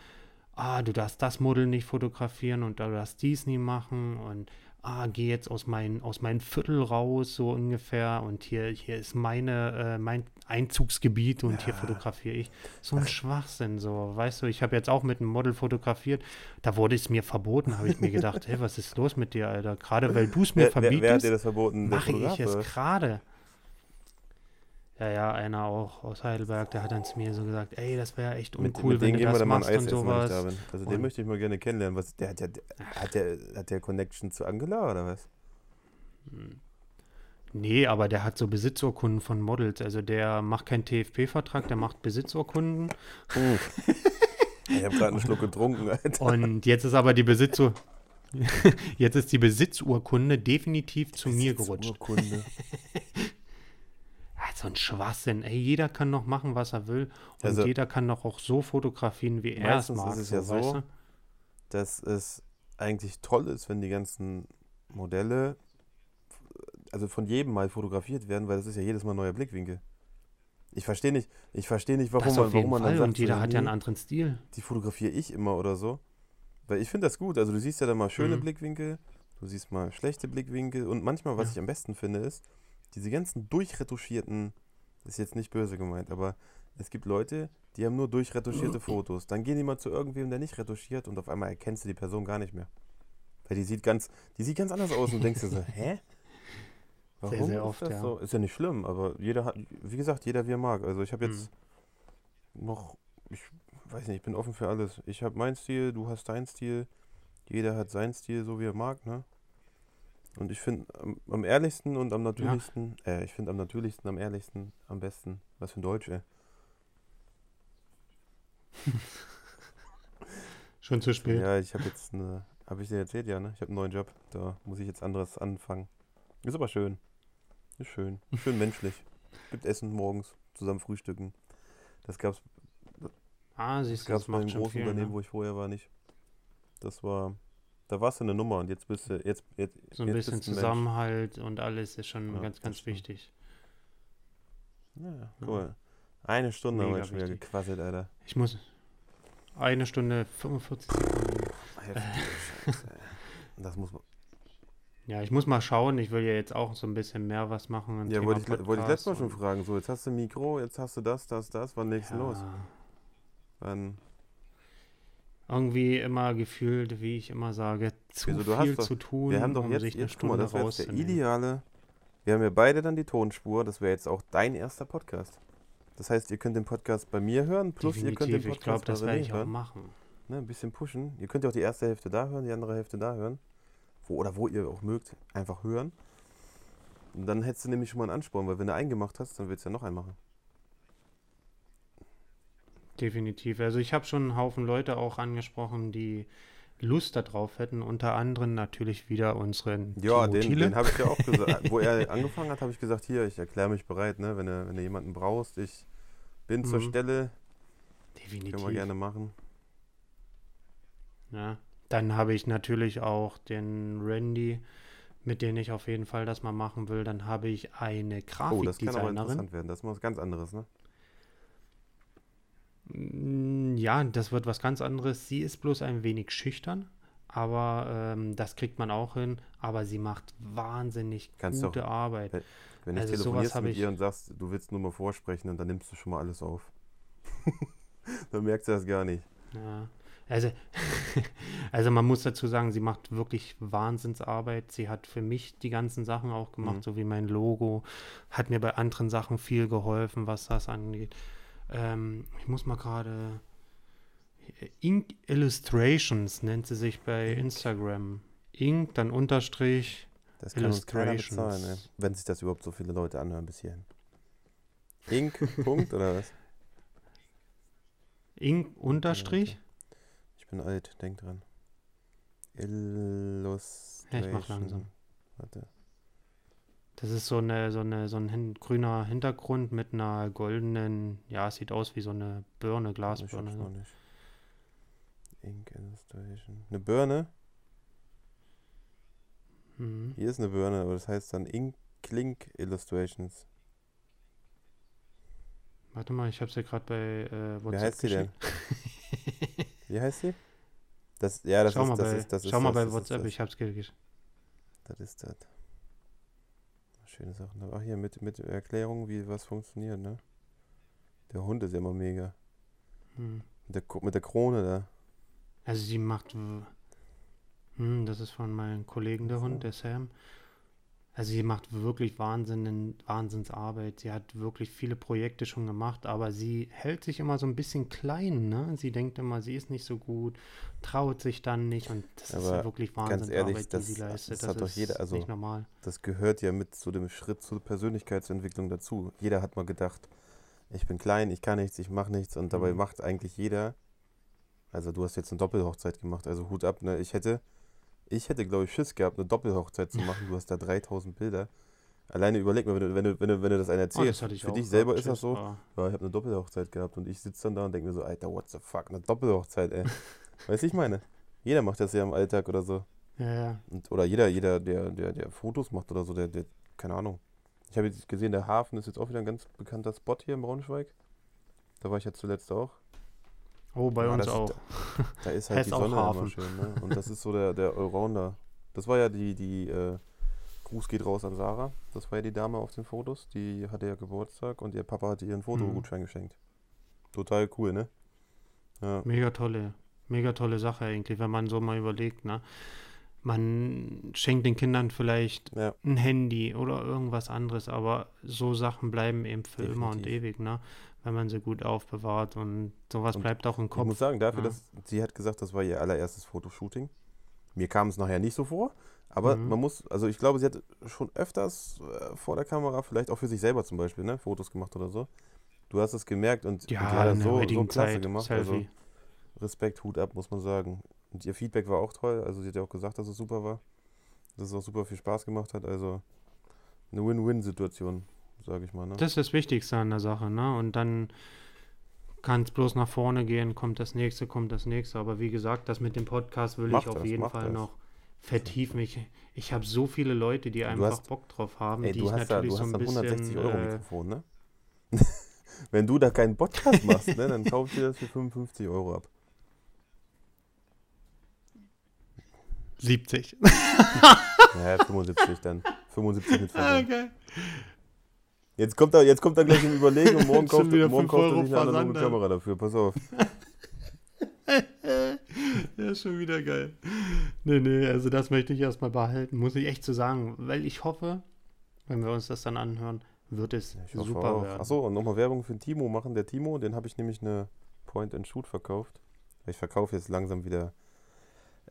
Ah, du darfst das Model nicht fotografieren und du darfst dies nie machen und ah, geh jetzt aus, mein, aus meinem Viertel raus, so ungefähr. Und hier, hier ist meine, äh, mein Einzugsgebiet und hier Ja. fotografiere ich. So ein Schwachsinn, so. Weißt du, ich habe jetzt auch mit einem Model fotografiert, da wurde es mir verboten, habe ich mir gedacht, hey, was ist los mit dir, Alter? Gerade weil du es mir Wer, wer, wer verbietest verboten? Der mache ich es gerade. Ja, ja, einer auch aus Heidelberg, der hat dann zu mir so gesagt, ey, das wäre echt Mit, uncool, mit wenn denen du wir das ein machst und essen, wenn sowas. bin. Also den Und- möchte ich mal gerne kennenlernen. Was, der, hat, der, hat, der, hat der Connection zu Angela oder was? Nee, aber der hat so Besitzurkunden von Models. Also der macht keinen TFP-Vertrag, der macht Besitzurkunden. ich habe gerade einen Schluck getrunken, Alter. Und jetzt ist aber die Besitzur jetzt ist die Besitzurkunde definitiv zu mir gerutscht. So ein Schwachsinn. Ey, jeder kann noch machen, was er will. Und Also- jeder kann doch auch so fotografieren, wie er es mag. ist es ja weißt so, du? dass es eigentlich toll ist, wenn die ganzen Modelle also von jedem mal fotografiert werden, weil das ist ja jedes Mal ein neuer Blickwinkel. Ich verstehe nicht, ich verstehe nicht, warum das man, auf warum jeden man Fall. sagt, Und jeder so, hat ja einen anderen Stil. die fotografiere ich immer oder so. Weil ich finde das gut. Also du siehst ja dann mal schöne Mhm. Blickwinkel, du siehst mal schlechte Blickwinkel und manchmal, was Ja. ich am besten finde, ist, diese ganzen durchretuschierten, das ist jetzt nicht böse gemeint, aber es gibt Leute, die haben nur durchretuschierte Fotos. Dann gehen die mal zu irgendwem, der nicht retuschiert und auf einmal erkennst du die Person gar nicht mehr. Weil die sieht ganz, die sieht ganz anders aus und denkst dir so, hä? Warum sehr ist oft, das ja. so? Ist ja nicht schlimm, aber jeder hat, wie gesagt, jeder wie er mag. Also ich habe jetzt Mhm. noch, ich weiß nicht, ich bin offen für alles. Ich habe meinen Stil, du hast deinen Stil. Jeder hat seinen Stil, so wie er mag, ne? Und ich finde am, am ehrlichsten und am natürlichsten, äh, ich finde am natürlichsten, am ehrlichsten, am besten. Was für ein Deutsch, ey. Schon zu spät. Ja, ich habe jetzt eine, habe ich dir erzählt, ja, ne? Ich habe einen neuen Job. Da muss ich jetzt anderes anfangen. Ist aber schön. Ist schön. Schön menschlich. Gibt Essen morgens, zusammen frühstücken. Das gab's, Ah, das siehst du, gab's das bei macht dem schon großen viel, Unternehmen, ne? wo ich vorher war, nicht. Das war, da warst du eine Nummer und jetzt bist du, jetzt, jetzt, So ein jetzt bisschen Mensch. Zusammenhalt und alles ist schon Ja, ganz, ganz wichtig. Ja, mal. Eine Stunde haben wir Mega schon wieder gequasselt, Alter. Ich muss eine Stunde 45 Sekunden. Ey. Das muss man. Ja, ich muss mal schauen. Ich will ja jetzt auch so ein bisschen mehr was machen. Ja, wollte ich, wollte ich letztes Mal schon fragen. So, jetzt hast du ein Mikro, jetzt hast du das, das, das. Wann legst du und- los? Ja, Wann? Irgendwie immer gefühlt, wie ich immer sage, zu hast viel doch- zu tun, Wir haben doch um jetzt, sich eine jetzt guck mal, Stunde das wäre jetzt der ideale. Wir haben ja beide dann die Tonspur. Das wäre jetzt auch dein erster Podcast. Das heißt, ihr könnt den Podcast bei mir hören, plus ihr könnt den Definitiv, ich Podcast glaube, das bei werde ich auch machen. Ne, ein bisschen pushen. Ihr könnt ja auch die erste Hälfte da hören, die andere Hälfte da hören. Wo, oder wo ihr auch mögt, einfach hören. Und dann hättest du nämlich schon mal einen Ansporn, weil wenn du einen gemacht hast, dann willst du ja noch einen machen. Definitiv. Also ich habe schon einen Haufen Leute auch angesprochen, die Lust darauf hätten. Unter anderem natürlich wieder unseren Ja, Timo den, den habe ich ja auch gesagt. Wo er angefangen hat, habe ich gesagt, hier, ich erkläre mich bereit, ne, wenn du, wenn du jemanden brauchst, ich bin zur Mhm. Stelle, Definitiv. können wir gerne machen. Ja. Dann habe ich natürlich auch den Randy, mit dem ich auf jeden Fall das mal machen will. Dann habe ich eine Oh, das kann aber Grafikdesignerin. interessant werden. Das ist mal was ganz anderes, ne? Mm, Ja, das wird was ganz anderes. Sie ist bloß ein wenig schüchtern, aber ähm, das kriegt man auch hin. Aber sie macht wahnsinnig Kannst gute Arbeit. Wenn ich Also telefonierst mit ich- ihr und sagst, du willst nur mal vorsprechen und dann nimmst du schon mal alles auf. dann merkst du das gar nicht. Ja. Also, also man muss dazu sagen, sie macht wirklich Wahnsinnsarbeit. Sie hat für mich die ganzen Sachen auch gemacht, Mhm. so wie mein Logo. Hat mir bei anderen Sachen viel geholfen, was das angeht. Ähm, ich muss mal gerade. Ink Illustrations nennt sie sich bei. Instagram. Ink, dann Unterstrich. Das kann uns keiner Illustrations. bezahlen, ne? wenn sich das überhaupt so viele Leute anhören bis hierhin. Ink, Punkt oder was? Ink, Unterstrich. Ich bin alt, denk dran. Illustration. langsam. Warte. Das ist so eine, so eine, so ein hin grüner Hintergrund mit einer goldenen, ja, es sieht aus wie so eine Birne, Ich Glasbirne. hab's ne? noch nicht. Ink Illustration. Eine Birne? Mhm. Hier ist eine Birne, aber das heißt dann Ink Klink Illustrations. Warte mal, ich habe es ja gerade bei äh, Wie WhatsApp heißt sie denn? Wie heißt sie? Das, ja, das schau ist, mal das bei, ist, das ist schau mal das, bei ist WhatsApp, ich habe es geschickt. Das ist das. Schöne Sachen. Ach hier mit, mit Erklärung, wie was funktioniert, ne? Der Hund ist ja immer mega. Hm. Mit der, mit der Krone da. Also sie macht, hm, das ist von meinem Kollegen der. Hund, der Sam. Also sie macht wirklich Wahnsinn, Wahnsinnsarbeit. Sie hat wirklich viele Projekte schon gemacht, aber sie hält sich immer so ein bisschen klein, ne? Sie denkt immer, sie ist nicht so gut, traut sich dann nicht und das ist Aber ja wirklich Wahnsinnsarbeit, die das- sie leistet. das hat doch jeder- also- nicht normal. Das gehört ja mit zu dem Schritt zur Persönlichkeitsentwicklung dazu. Jeder hat mal gedacht, ich bin klein, ich kann nichts, ich mache nichts und dabei Mhm. macht eigentlich jeder. Also du hast jetzt eine Doppelhochzeit gemacht, also Hut ab, ne? Ich hätte, ich hätte glaube ich Schiss gehabt, eine Doppelhochzeit zu machen. Du hast da 3000 Bilder. Alleine überleg mal, wenn du, wenn du, wenn du, wenn du das einer Oh, erzählst, das hatte ich für dich selber ist das so, ja, ich habe eine Doppelhochzeit gehabt und ich sitze dann da und denke mir so, Alter, what the fuck, eine Doppelhochzeit, ey. weißt du, ich meine? Jeder macht das ja im Alltag oder so. Ja, ja. Und, oder jeder, jeder, der, der, der Fotos macht oder so, der, der, keine Ahnung. Ich habe jetzt gesehen, der Hafen ist jetzt auch wieder ein ganz bekannter Spot hier in Braunschweig. Da war ich ja zuletzt auch. Oh, bei Ja, uns das auch. Da ist halt die Sonne immer schön, ne? Und das ist so der, der Allrounder. Das war ja die, die, äh, Gruß geht raus an Sarah. Das war ja die Dame auf den Fotos. Die hatte ja Geburtstag und ihr Papa hatte ihr einen Fotogutschein geschenkt. Total cool, ne? Ja. Mega tolle, mega tolle Sache eigentlich, wenn man so mal überlegt, ne? Man schenkt den Kindern vielleicht Ja. ein Handy oder irgendwas anderes, aber so Sachen bleiben eben für immer und Definitiv. ewig, ne? Wenn man sie gut aufbewahrt und sowas Und bleibt auch im Ich Kopf. muss sagen, dafür, ja. dass sie hat gesagt, das war ihr allererstes Fotoshooting. Mir kam es nachher nicht so vor, aber Mhm. man muss, also ich glaube, sie hat schon öfters äh, vor der Kamera, vielleicht auch für sich selber zum Beispiel, ne, Fotos gemacht oder so. Du hast es gemerkt und, und die ja, hat das so, so klasse Zeit, gemacht. Selfie. Also Respekt, Hut ab, muss man sagen. Und ihr Feedback war auch toll. Also sie hat ja auch gesagt, dass es super war. Dass es auch super viel Spaß gemacht hat. Also eine Win-Win-Situation, sage ich mal. Ne? Das ist das Wichtigste an der Sache, ne? Und dann kann es bloß nach vorne gehen, kommt das nächste, kommt das nächste. Aber wie gesagt, das mit dem Podcast will Macht ich auf das, jeden Fall das. noch vertiefen. Ich, ich habe so viele Leute, die einfach hast- Bock drauf haben, Ey, die du ich hast da, natürlich du so hast ein bisschen. 160 Euro äh, Mikrofon, ne? Wenn du da keinen Podcast machst, ne, dann kauf dir das für 55 Euro ab. 70. Naja, 75 dann. 75 mit Versand. okay. Jetzt kommt er, jetzt kommt er gleich im Überlegen und morgen kauft, er- morgen 5 kauft er Euro sich eine analoge Versand, Kamera dafür. Pass auf. ja, ist schon wieder geil. Nee, nee, also das möchte ich erstmal behalten, muss ich echt so sagen, weil ich hoffe, wenn wir uns das dann anhören, wird es hoffe super auch. werden. Achso, und nochmal Werbung für den Timo machen. Der Timo, den habe ich nämlich eine Point-and-Shoot verkauft. Ich verkaufe jetzt langsam wieder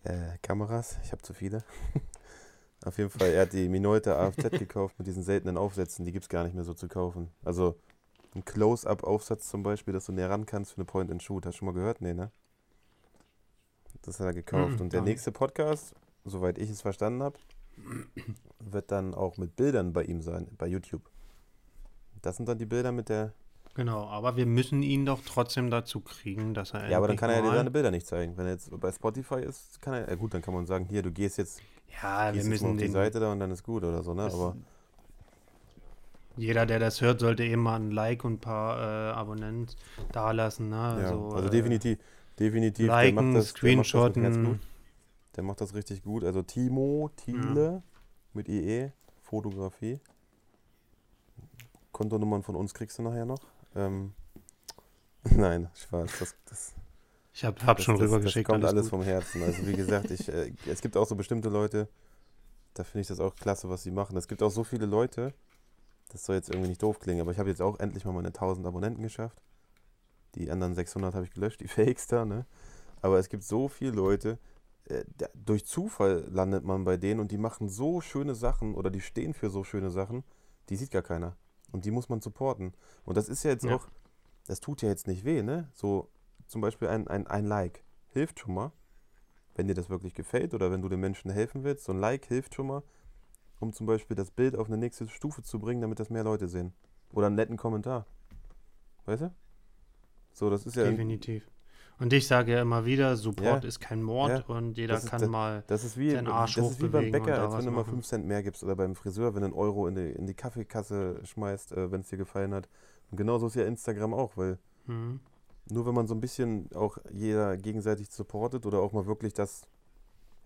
äh, Kameras. Ich habe zu viele. Auf jeden Fall, er hat die Minolta AFZ gekauft mit diesen seltenen Aufsätzen. Die gibt es gar nicht mehr so zu kaufen. Also ein Close-Up-Aufsatz zum Beispiel, dass du näher ran kannst für eine Point-and-Shoot. Hast du schon mal gehört? Nee, ne? Das hat er gekauft. Mhm, und der nächste Podcast, soweit ich es verstanden habe, wird dann auch mit Bildern bei ihm sein, bei YouTube. Das sind dann die Bilder mit der. Genau, aber wir müssen ihn doch trotzdem dazu kriegen, dass er Ja, aber dann kann er ja seine Bilder nicht zeigen. Wenn er jetzt bei Spotify ist, kann er. Ja, gut, dann kann man sagen, hier, du gehst jetzt, Ja, wir gehst jetzt mal müssen auf die. Seite da und dann ist gut oder so, ne? Aber Jeder, der das hört, sollte eben mal ein Like und ein paar äh, Abonnenten dalassen. Ne? ja, Also, also äh, definitiv, definitiv. liken, der macht das, der macht das screenshotten. Herzblut. Der macht das richtig gut. Also Timo, Thiele mit IE, Fotografie. Kontonummern von uns kriegst du nachher noch. Ähm, nein, Spaß. Das, das, Ich habe hab schon rübergeschickt. Das kommt alles alles vom Herzen. Also wie gesagt, ich, äh, es gibt auch so bestimmte Leute, da finde ich das auch klasse, was sie machen. Es gibt auch so viele Leute, das soll jetzt irgendwie nicht doof klingen, aber ich habe jetzt auch endlich mal meine 1000 Abonnenten geschafft. Die anderen 600 habe ich gelöscht, die Fakes da, ne? Aber es gibt so viele Leute, äh, da, durch Zufall landet man bei denen und die machen so schöne Sachen oder die stehen für so schöne Sachen, die sieht gar keiner. Und die muss man supporten. Und das ist ja jetzt Ja. auch, das tut ja jetzt nicht weh, ne? So zum Beispiel ein, ein, ein Like hilft schon mal, wenn dir das wirklich gefällt oder wenn du den Menschen helfen willst. So ein Like hilft schon mal, um zum Beispiel das Bild auf eine nächste Stufe zu bringen, damit das mehr Leute sehen. Oder einen netten Kommentar. Weißt du? So, das ist ja. Definitiv. Und ich sage ja immer wieder, Support Ja. ist kein Mord Ja. und jeder ist kann das- mal. Das ist wie, seinen Arsch das ist wie beim Bäcker, als wenn du mal machen. 5 Cent mehr gibst oder beim Friseur, wenn du einen Euro in die, in die Kaffeekasse schmeißt, äh, wenn es dir gefallen hat. Und genauso ist ja Instagram auch, weil Hm, nur wenn man so ein bisschen auch jeder gegenseitig supportet oder auch mal wirklich das,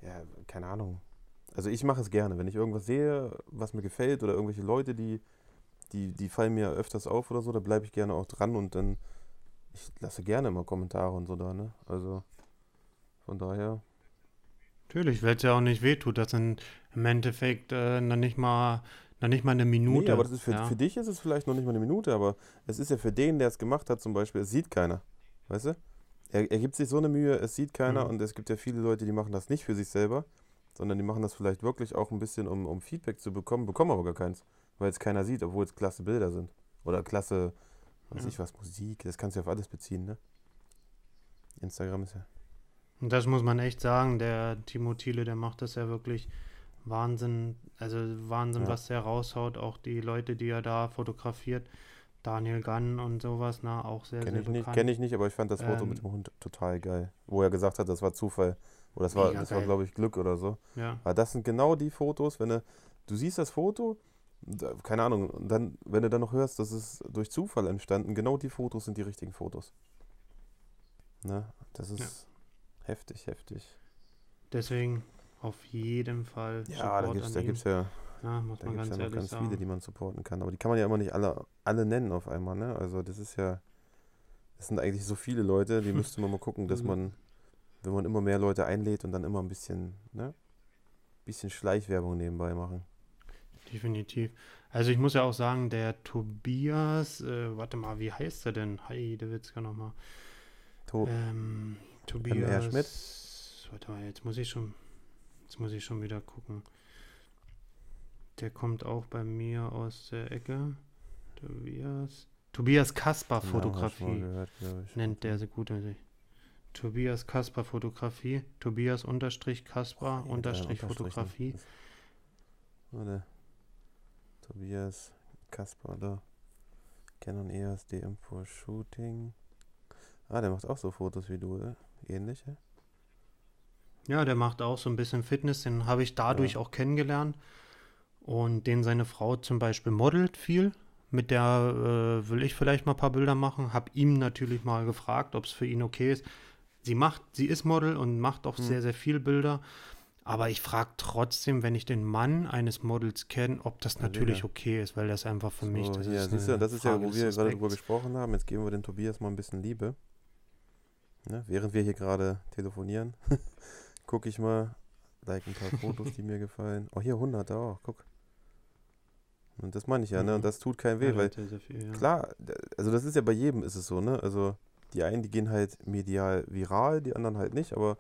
ja, keine Ahnung. Also ich mache es gerne, wenn ich irgendwas sehe, was mir gefällt oder irgendwelche Leute, die, die, die fallen mir öfters auf oder so, da bleibe ich gerne auch dran und dann, ich lasse gerne immer Kommentare und so da, ne? Also von daher, Natürlich, weil es ja auch nicht wehtut. Das sind im Endeffekt äh, noch, nicht mal, noch nicht mal eine Minute. Nee, aber das ist für, ja. für dich ist es vielleicht noch nicht mal eine Minute, aber es ist ja für den, der es gemacht hat, zum Beispiel, es sieht keiner. Weißt du? Er, er gibt sich so eine Mühe, es sieht keiner Mhm. und es gibt ja viele Leute, die machen das nicht für sich selber, sondern die machen das vielleicht wirklich auch ein bisschen, um, um Feedback zu bekommen, bekommen aber gar keins, weil es keiner sieht, obwohl es klasse Bilder sind. Oder klasse, weiß Ja. ich was, Musik, das kannst du auf alles beziehen, ne? Instagram ist ja. Und das muss man echt sagen, der Timo Thiele, der macht das ja wirklich Wahnsinn, also Wahnsinn, Ja. was der raushaut, auch die Leute, die er da fotografiert, Daniel Gunn und sowas, na, auch sehr, Kenne sehr ich bekannt. kenne ich nicht, aber ich fand das Foto Ähm, mit dem Hund total geil. Wo er gesagt hat, das war Zufall. Oder das war, das war glaube ich, Glück oder so. Ja, Weil das sind genau die Fotos, wenn du, du siehst das Foto, keine Ahnung, und dann, wenn du dann noch hörst, das ist durch Zufall entstanden, genau die Fotos sind die richtigen Fotos. Ne? Das ist heftig, heftig. deswegen auf jeden Fall Ja, da Support da ihm. gibt's ja, ja, muss da man ganz ja noch ganz sagen. viele, die man supporten kann. Aber die kann man ja immer nicht alle, alle nennen auf einmal, ne? Also das ist ja, das sind eigentlich so viele Leute, die müsste man mal gucken, dass Mhm. man, wenn man immer mehr Leute einlädt und dann immer ein bisschen, ne? bisschen Schleichwerbung nebenbei machen. Definitiv. Also ich muss ja auch sagen, der Tobias, äh, warte mal, wie heißt er denn? Heidewitzka nochmal. To Ähm, M.R. Tobias. Schmidt? Warte mal, jetzt muss ich schon. Jetzt muss ich schon wieder gucken. Der kommt auch bei mir aus der Ecke. Tobias. Tobias Kasper Fotografie. gehört. Nennt der so gut. Also. Tobias Kasper Fotografie. Tobias unterstrich Kasper unterstrich. Fotografie. Warte. Tobias Kasper, da. Canon EOS DM for Shooting. Ah, der macht auch so Fotos wie du, oder? Ähnliche. Ja, der macht auch so ein bisschen Fitness, den habe ich dadurch Ja. auch kennengelernt. Und den seine Frau zum Beispiel modelt viel. Mit der äh, will ich vielleicht mal ein paar Bilder machen. Hab ihm natürlich mal gefragt, ob es für ihn okay ist. Sie macht, sie ist Model und macht auch Hm. sehr, sehr viel Bilder. Aber ich frage trotzdem, wenn ich den Mann eines Models kenne, ob das Ja, natürlich okay ist, weil das einfach für mich, So, das hier, ist siehst du, das ist ja, wo wir gerade drüber gesprochen haben. Jetzt geben wir dem Tobias mal ein bisschen Liebe. Ne? Während wir hier gerade telefonieren, gucke ich mal, like ein paar Fotos, die mir gefallen. Oh, hier 100 auch, guck. Und das meine ich ja, ne? Mhm. Und das tut keinem weh, Ja, weil viel, ja. Klar, also das ist ja bei jedem ist es so, ne? Also die einen, die gehen halt medial viral, die anderen halt nicht, aber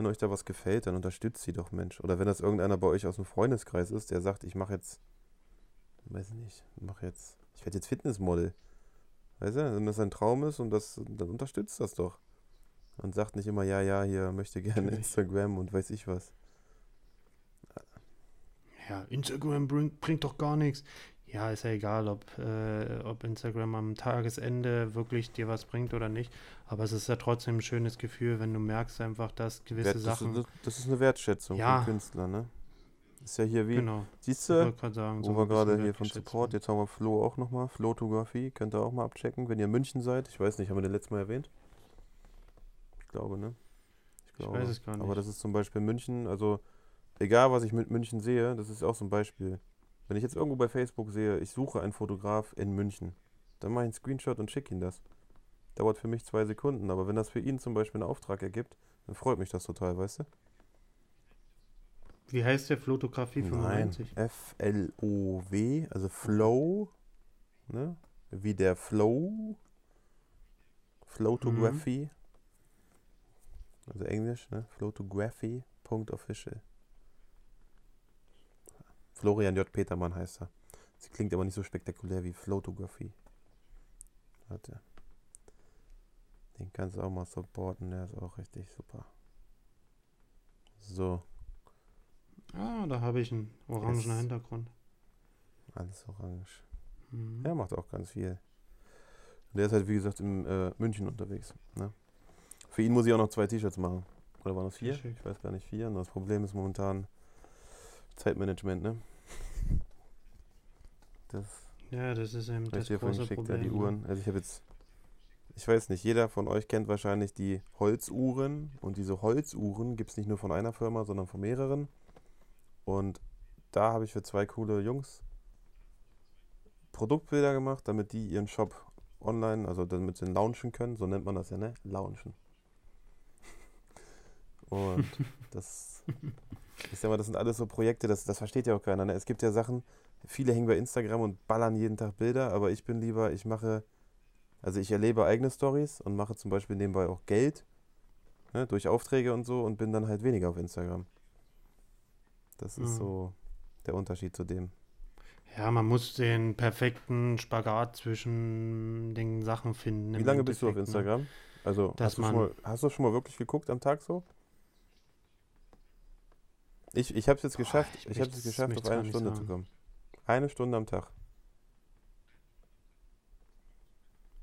wenn euch da was gefällt, dann unterstützt sie doch, Mensch. Oder wenn das irgendeiner bei euch aus dem Freundeskreis ist, der sagt, ich mache jetzt, weiß ich nicht, mache jetzt, ich werde jetzt Fitnessmodel. Weißt du, wenn das ein Traum ist und das, dann unterstützt das doch. Und sagt nicht immer, ja, ja, hier möchte gerne. Instagram und weiß ich was. Ja, Instagram bringt, bringt doch gar nichts. Ja, ist ja egal, ob, äh, ob Instagram am Tagesende wirklich dir was bringt oder nicht. Aber es ist ja trotzdem ein schönes Gefühl, wenn du merkst einfach, dass gewisse Wert, das, Sachen. ist, das ist eine Wertschätzung Ja. vom Künstler, ne? Ist ja hier wie, genau. siehst Ich du, sagen, Wo so wir ein bisschen gerade hier von Support, jetzt haben wir Flo auch nochmal. Flotografie, könnt ihr auch mal abchecken, wenn ihr in München seid. Ich weiß nicht, haben wir den letztes Mal erwähnt? Ich glaube, ne? Ich weiß es gar Aber nicht. das ist zum Beispiel München, also egal was ich mit München sehe, das ist auch so ein Beispiel. Wenn ich jetzt irgendwo bei Facebook sehe, ich suche einen Fotograf in München, dann mache ich einen Screenshot und schicke ihn das. Dauert für mich zwei Sekunden, aber wenn das für ihn zum Beispiel einen Auftrag ergibt, dann freut mich das total, weißt du? Wie heißt der Fotografie Nein, 95? F-L-O-W, also Flow, ne? Wie der Flow, Photography, also Englisch, ne? Photography.official. Florian J. Petermann heißt er. Sie klingt aber nicht so spektakulär wie Photography. Warte. Den kannst du auch mal supporten, der ist auch richtig super. So. Ah, da habe ich einen orangen Yes. Hintergrund. Alles orange. Mhm. Er macht auch ganz viel. Der ist halt, wie gesagt, in äh, München unterwegs. Ne? Für ihn muss ich auch noch zwei T-Shirts machen. Oder waren das vier? Ich weiß gar nicht, vier. Und das Problem ist momentan Zeitmanagement, ne? Das Ja, das ist eben das große geschickt, ja, Problem. die ne? Uhren. Also ich habe jetzt, ich weiß nicht, jeder von euch kennt wahrscheinlich die Holzuhren. Und diese Holzuhren gibt es nicht nur von einer Firma, sondern von mehreren. Und da habe ich für zwei coole Jungs Produktbilder gemacht, damit die ihren Shop online, also damit sie ihn launchen können, so nennt man das ja, ne? Launchen. Und das, ich sag mal, das sind alles so Projekte, das, das versteht ja auch keiner. Ne? Es gibt ja Sachen, viele hängen bei Instagram und ballern jeden Tag Bilder, aber ich bin lieber, ich mache, also ich erlebe eigene Stories und mache zum Beispiel nebenbei auch Geld ne, durch Aufträge und so und bin dann halt weniger auf Instagram. Das ist Mhm. so der Unterschied zu dem. Ja, man muss den perfekten Spagat zwischen den Sachen finden. Wie lange bist du auf ne? Instagram? Also hast du, mal, hast du schon mal wirklich geguckt am Tag so? Ich, ich habe es jetzt Boah, geschafft, ich ich, habe es geschafft, auf eine Stunde zu kommen. Eine Stunde am Tag.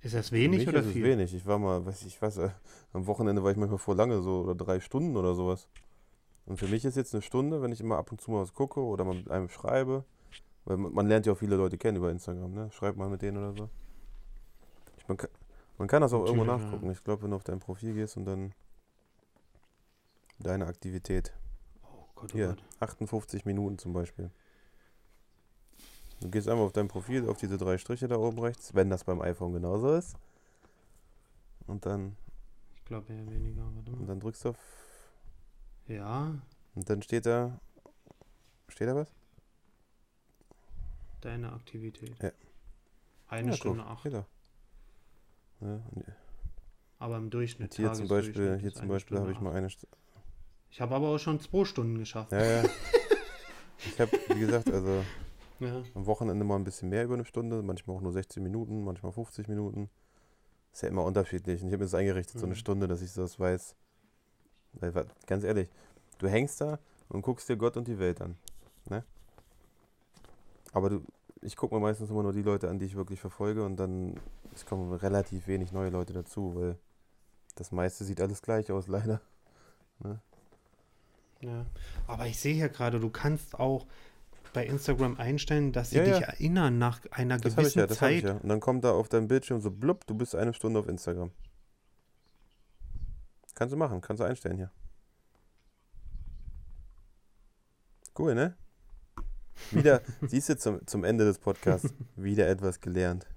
Ist das wenig oder ist viel? wenig. Ich war mal, weiß ich was, äh, am Wochenende war ich manchmal vor lange so oder drei Stunden oder sowas. Und für mich ist jetzt eine Stunde, wenn ich immer ab und zu mal was gucke oder mal mit einem schreibe. Weil man, man lernt ja auch viele Leute kennen über Instagram, ne? Schreibt mal mit denen oder so. Ich, man, kann, man kann das auch irgendwo Natürlich, ja. nachgucken. Ich glaube, wenn du auf dein Profil gehst und dann deine Aktivität. Gott, oh Hier, Gott. 58 Minuten zum Beispiel. Du gehst einmal auf dein Profil, auf diese drei Striche da oben rechts, wenn das beim iPhone genauso ist. Und dann, Ich glaube eher weniger. Warte und mal. dann drückst du auf. Ja, Und dann steht da Steht da was? Deine Aktivität. Ja. Eine Ja, Stunde guck, acht. Da. Ja, und Aber im Durchschnitt. hier zum Beispiel, hier zum Beispiel habe ich mal eine. St Ich habe aber auch schon zwei Stunden geschafft. ja, ja. Ich habe, wie gesagt, also Ja. am Wochenende mal ein bisschen mehr über eine Stunde, manchmal auch nur 16 Minuten, manchmal 50 Minuten. Ist ja immer unterschiedlich. Und ich habe mir das eingerichtet, so eine Mhm. Stunde, dass ich das weiß. Weil, ganz ehrlich, du hängst da und guckst dir Gott und die Welt an. Ne? Aber du, ich gucke mir meistens immer nur die Leute an, die ich wirklich verfolge und dann es kommen relativ wenig neue Leute dazu, weil das meiste sieht alles gleich aus, leider. Ja. Aber ich sehe hier gerade, du kannst auch bei Instagram einstellen, dass sie Ja, dich ja. erinnern nach einer Das gewissen ja, das Zeit. ja. Und dann kommt da auf deinem Bildschirm so blub, du bist eine Stunde auf Instagram. Kannst du machen, kannst du einstellen hier. Cool, ne? Wieder, siehst du zum, zum Ende des Podcasts, wieder etwas gelernt.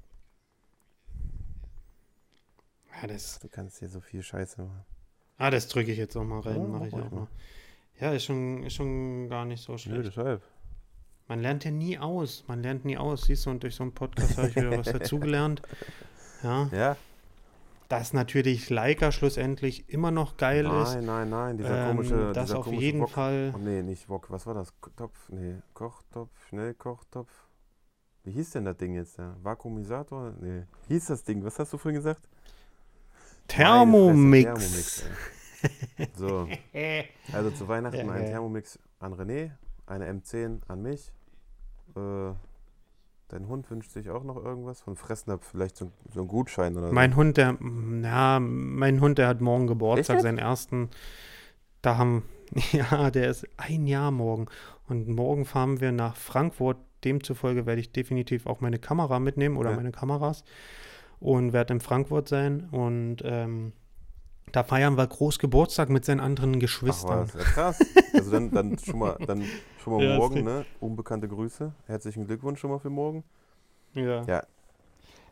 Ja, das, Du kannst hier so viel Scheiße machen. ah, das drücke ich jetzt auch mal rein. Mache ich auch mal. Ja, ist schon, ist schon gar nicht so Nö, schlecht. deshalb. Man lernt ja nie aus. Man lernt nie aus. Siehst du, und durch so einen Podcast habe ich wieder was dazugelernt. Ja, Ja? dass natürlich Leica schlussendlich immer noch geil ist. Nein, nein, nein, dieser Ähm, komische, das dieser auf komische jeden Wok. Fall. Oh, nee, nicht Wok, was war das? Topf? Nee, Kochtopf, Schnellkochtopf. Wie hieß denn das Ding jetzt? Der Vakuumisator? Nee. Hieß das Ding, was hast du vorhin gesagt? Thermomix. Thermomix ey. So, also zu Weihnachten Ja, ein. Thermomix an René, eine M10 an mich. Äh, dein Hund wünscht sich auch noch irgendwas von Fressnapf, vielleicht so, so ein Gutschein oder so. Mein Hund, der, ja, mein Hund, der hat morgen Geburtstag, jetzt? seinen ersten. Da haben, ja, der ist ein Jahr morgen. Und morgen fahren wir nach Frankfurt. Demzufolge werde ich definitiv auch meine Kamera mitnehmen oder Ja. meine Kameras und werde in Frankfurt sein. Und ähm, da feiern wir groß Geburtstag mit seinen anderen Ach Geschwistern. was, ja krass. Also dann, dann schon mal, dann schon mal Ja, morgen, ne? Unbekannte Grüße. Herzlichen Glückwunsch schon mal für morgen. Ja. Ja.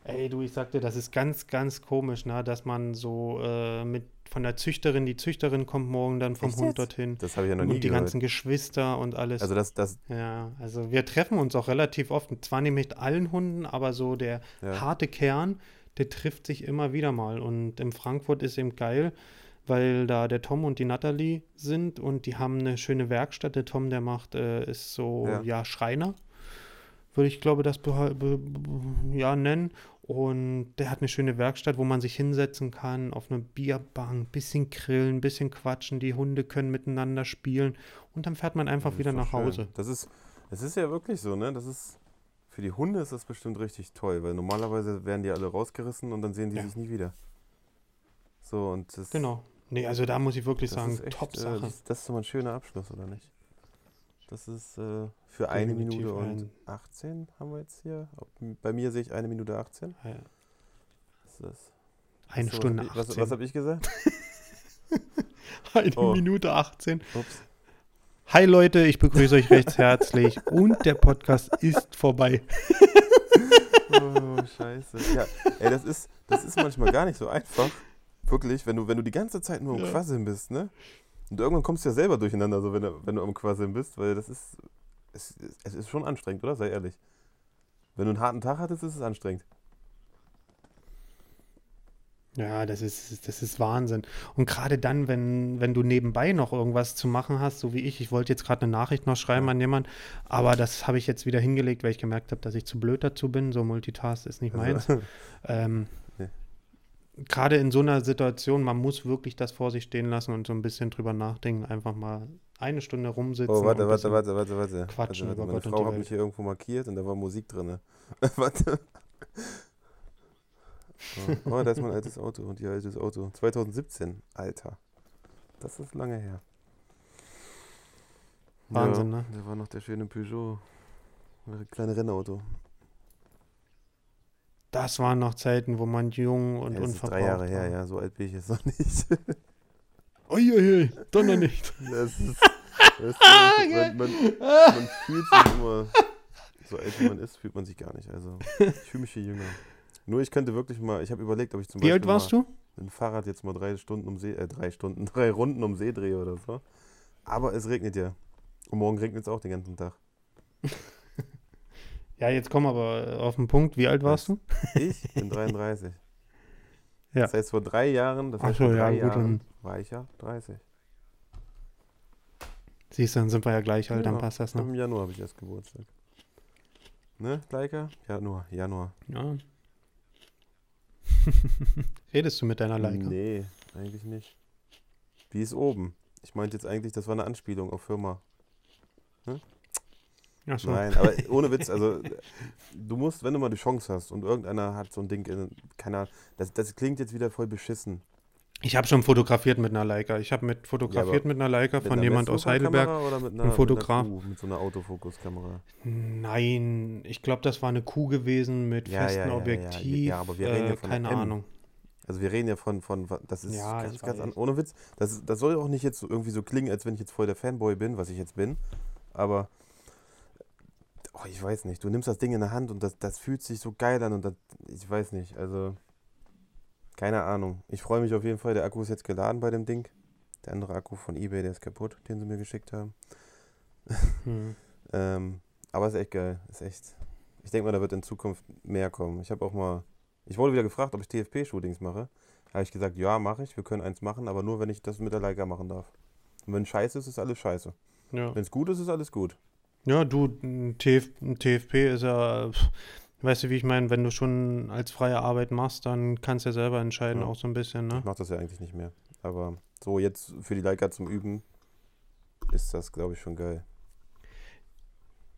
Ey, du, ich sagte, das ist ganz, ganz komisch, ne? dass man so äh, mit von der Züchterin, die Züchterin kommt morgen dann vom Echt Hund jetzt? dorthin. Das habe ich ja noch und nie die gehört. ganzen Geschwister und alles. Also das, das, ja, also wir treffen uns auch relativ oft. Zwar nicht mit allen Hunden, aber so der ja. harte Kern, der trifft sich immer wieder mal. Und in Frankfurt ist eben geil, weil da der Tom und die Natalie sind und die haben eine schöne Werkstatt. Der Tom, der macht, äh, ist so, Ja. ja, Schreiner, würde ich glaube das ja, nennen. Und der hat eine schöne Werkstatt, wo man sich hinsetzen kann, auf eine Bierbank, bisschen grillen, bisschen quatschen, die Hunde können miteinander spielen und dann fährt man einfach wieder nach schön. Hause. Das ist, es ist ja wirklich so, ne? Das ist, für die Hunde ist das bestimmt richtig toll, weil normalerweise werden die alle rausgerissen und dann sehen die Ja. sich nie wieder. So, und das, Genau. Nee, also da muss ich wirklich sagen, ist echt, top äh, Sache. das, ist so mal ein schöner Abschluss, oder nicht? Das ist äh, für eine Definitiv Minute und ein- 18 haben wir jetzt hier. Bei mir sehe ich eine Minute 18. Ja. Was ist das? Eine So, Stunde was, hab ich- 18. Was, was habe ich gesagt? Eine Oh. Minute 18. Ups. Hi Leute, ich begrüße euch recht herzlich und der Podcast ist vorbei. Oh, scheiße. Ja, ey, das ist, das ist manchmal gar nicht so einfach. Wirklich, wenn du, wenn du die ganze Zeit nur am Ja. Quasseln bist, ne? Und irgendwann kommst du ja selber durcheinander, so wenn du, wenn du am Quasseln bist, weil das ist, es, es ist schon anstrengend, oder? Sei ehrlich. Wenn du einen harten Tag hattest, ist es anstrengend. Ja, das ist, das ist Wahnsinn. Und gerade dann, wenn, wenn du nebenbei noch irgendwas zu machen hast, so wie ich, ich wollte jetzt gerade eine Nachricht noch schreiben an jemanden, aber das habe ich jetzt wieder hingelegt, weil ich gemerkt habe, dass ich zu blöd dazu bin. So Multitask ist nicht meins. Also, Ähm, Nee. Gerade in so einer Situation, man muss wirklich das vor sich stehen lassen und so ein bisschen drüber nachdenken, einfach mal eine Stunde rumsitzen. oh, warte, und warte, warte, warte, warte. quatschen warte, warte. Meine Frau hat mich hier irgendwo markiert und da war Musik drin. warte. Oh, oh, da ist mein altes Auto und ihr altes Auto. 2017, Alter. Das ist lange her. Wahnsinn, ja, ne? Da war noch der schöne Peugeot. Ein kleine Rennauto. Das waren noch Zeiten, wo man jung und ja, das ist unverbraucht drei Jahre her, war. ja. So alt bin ich jetzt noch nicht. Uiuiui, doch noch nicht. Das ist, weißt du, man, man, man fühlt sich immer, so alt wie man ist, fühlt man sich gar nicht. Also ich fühle mich viel jünger. Nur ich könnte wirklich mal, ich habe überlegt, ob ich zum Wie Beispiel alt warst du? dem Fahrrad jetzt mal drei Stunden um See, äh, drei Stunden, drei Runden um See drehe oder so. Aber es regnet ja. Und morgen regnet es auch den ganzen Tag. Ja, jetzt komm aber auf den Punkt. Wie alt warst du? Ich bin 33. Ja. Das heißt, vor drei Jahren, das heißt, so, vor ja, drei gut, Jahren dann- war ich ja 30. Siehst du, dann sind wir ja gleich alt, dann Ja, passt das noch. Im Januar habe ich erst Geburtstag. Ne, Leica? Januar, Januar. Ja. Redest du mit deiner Leica? Nee, eigentlich nicht. Wie ist oben? Ich meinte jetzt eigentlich, das war eine Anspielung auf Firma. Ach so. Nein, aber ohne Witz, also du musst, wenn du mal die Chance hast und irgendeiner hat so ein Ding, in, keine Ahnung, das, das klingt jetzt wieder voll beschissen. Ich habe schon fotografiert mit einer Leica. Ich habe mit fotografiert aber mit einer Leica von einer jemand aus Heidelberg. Oder mit einer, ein Fotograf. Mit, einer Kuh, mit so einer Autofokuskamera. Nein, ich glaube, das war eine Kuh gewesen mit Ja, ja, festem ja, ja, ja. Objektiv. Ja, aber wir reden ja äh, von keine. Ahnung. Also wir reden ja von, von das ist Ja, ganz, ganz an, ohne Witz. Das, das soll auch nicht jetzt so irgendwie so klingen, als wenn ich jetzt voll der Fanboy bin, was ich jetzt bin. Aber oh, ich weiß nicht. Du nimmst das Ding in der Hand und das, das fühlt sich so geil an und das, ich weiß nicht. Also keine Ahnung. Ich freue mich auf jeden Fall. Der Akku ist jetzt geladen bei dem Ding. Der andere Akku von eBay, der ist kaputt, den sie mir geschickt haben. Hm. Ähm, aber ist echt geil. Ist echt. Ich denke mal, da wird in Zukunft mehr kommen. Ich habe auch mal. Ich wurde wieder gefragt, ob ich TFP-Shootings mache. Habe ich gesagt, ja, mache ich. Wir können eins machen, aber nur, wenn ich das mit der Leica machen darf. Und wenn scheiße ist, ist alles scheiße. Ja. Wenn es gut ist, ist alles gut. ja, du, ein TF, TFP ist ja, pf, weißt du, wie ich meine, wenn du schon als freie Arbeit machst, dann kannst du ja selber entscheiden, Ja. auch so ein bisschen, ne? Ich mache das ja eigentlich nicht mehr. Aber so jetzt für die Leica zum Üben ist das, glaube ich, schon geil.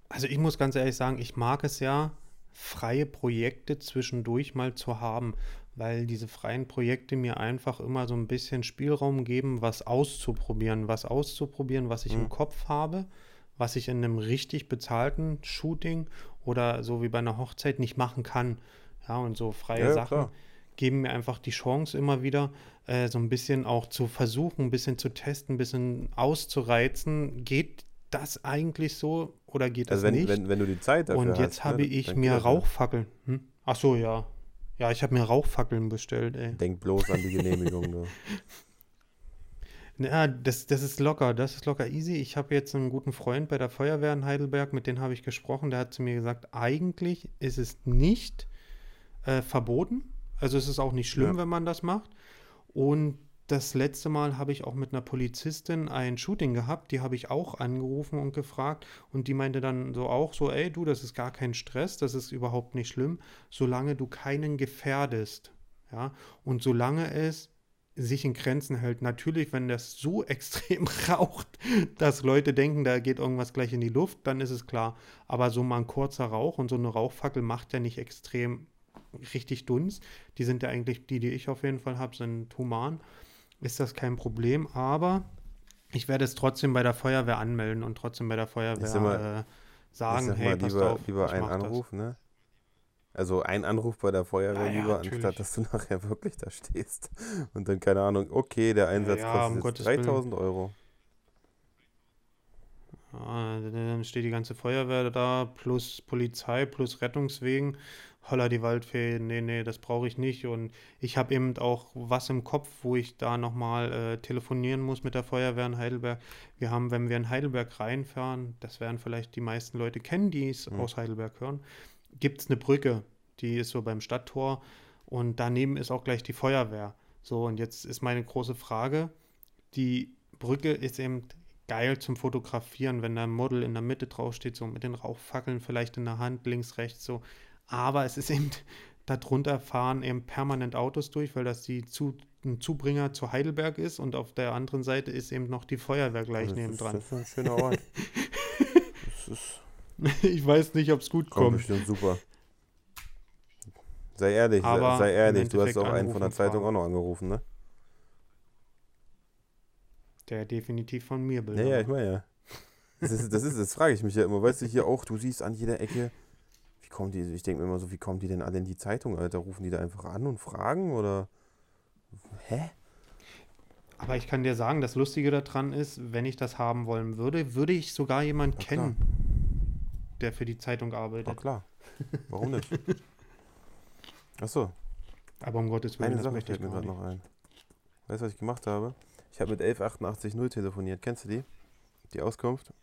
Also ich muss ganz ehrlich sagen, ich mag es ja, freie Projekte zwischendurch mal zu haben, weil diese freien Projekte mir einfach immer so ein bisschen Spielraum geben, was auszuprobieren, was auszuprobieren, was ich Mhm. im Kopf habe, was ich in einem richtig bezahlten Shooting oder so wie bei einer Hochzeit nicht machen kann. Ja, und so freie Ja, Sachen klar. geben mir einfach die Chance immer wieder, äh, so ein bisschen auch zu versuchen, ein bisschen zu testen, ein bisschen auszureizen. Geht das eigentlich so oder geht das Also wenn, nicht? wenn, wenn du die Zeit dafür Und hast. jetzt habe ne, ich mir das. Rauchfackeln. Hm? Ach so, ja. Ja, ich habe mir Rauchfackeln bestellt, ey. Denk bloß an die Genehmigung. du. Ja, das, das ist locker, das ist locker easy. Ich habe jetzt einen guten Freund bei der Feuerwehr in Heidelberg, mit dem habe ich gesprochen. Der hat zu mir gesagt, eigentlich ist es nicht äh, verboten. Also es ist auch nicht schlimm, Ja. wenn man das macht. Und das letzte Mal habe ich auch mit einer Polizistin ein Shooting gehabt, die habe ich auch angerufen und gefragt und die meinte dann so auch so, ey du, das ist gar kein Stress, das ist überhaupt nicht schlimm, solange du keinen gefährdest, ja, und solange es sich in Grenzen hält. Natürlich, wenn das so extrem raucht, dass Leute denken, da geht irgendwas gleich in die Luft, dann ist es klar. Aber so mal ein kurzer Rauch und so eine Rauchfackel macht ja nicht extrem richtig Dunst. Die sind ja eigentlich, die, die ich auf jeden Fall habe, sind human. Ist das kein Problem, aber ich werde es trotzdem bei der Feuerwehr anmelden und trotzdem bei der Feuerwehr mal- äh, sagen, hey, lieber, auf, lieber ich ein mach das. Anruf, ne? Also ein Anruf bei der Feuerwehr Ja, ja, lieber, natürlich. anstatt dass du nachher wirklich da stehst. Und dann, keine Ahnung, okay, der Einsatz ja, um kostet jetzt 3000 Euro. Ja, dann steht die ganze Feuerwehr da, plus Polizei, plus Rettungswegen. Holla die Waldfee, nee, nee, das brauche ich nicht. Und ich habe eben auch was im Kopf, wo ich da nochmal äh, telefonieren muss mit der Feuerwehr in Heidelberg. Wir haben, wenn wir in Heidelberg reinfahren, das werden vielleicht die meisten Leute kennen, die es Mhm. aus Heidelberg hören, gibt es eine Brücke, die ist so beim Stadttor und daneben ist auch gleich die Feuerwehr. So, und jetzt ist meine große Frage, die Brücke ist eben geil zum Fotografieren, wenn da ein Model in der Mitte draufsteht, so mit den Rauchfackeln vielleicht in der Hand, links, rechts, so. Aber es ist eben, darunter fahren eben permanent Autos durch, weil das die zu, ein Zubringer zu Heidelberg ist und auf der anderen Seite ist eben noch die Feuerwehr gleich nebendran. das ist ein schöner Ort. das ist, Ich weiß nicht, ob es gut kommt kommt. bestimmt super. Sei ehrlich, sei, sei ehrlich, du hast auch einen von der Zeitung auch noch angerufen, ne? Der definitiv von mir Ja, Bilder ja, ich meine ja. Das ist, das ist, das frage ich mich ja immer. Weißt du, hier auch, du siehst an jeder Ecke, wie kommen die, ich denke mir immer so, wie kommen die denn alle in die Zeitung, Alter? Rufen die da einfach an und fragen oder? Hä? Aber ich kann dir sagen, das Lustige daran ist, wenn ich das haben wollen würde, würde ich sogar jemanden Na klar. Der für die Zeitung Na arbeitet. klar. Warum nicht? Achso, Aber um Gottes Willen, eine das Sache fällt mir gerade noch ein. Weißt du, was ich gemacht habe? Ich habe mit 11880 telefoniert. Kennst du die? Die Auskunft?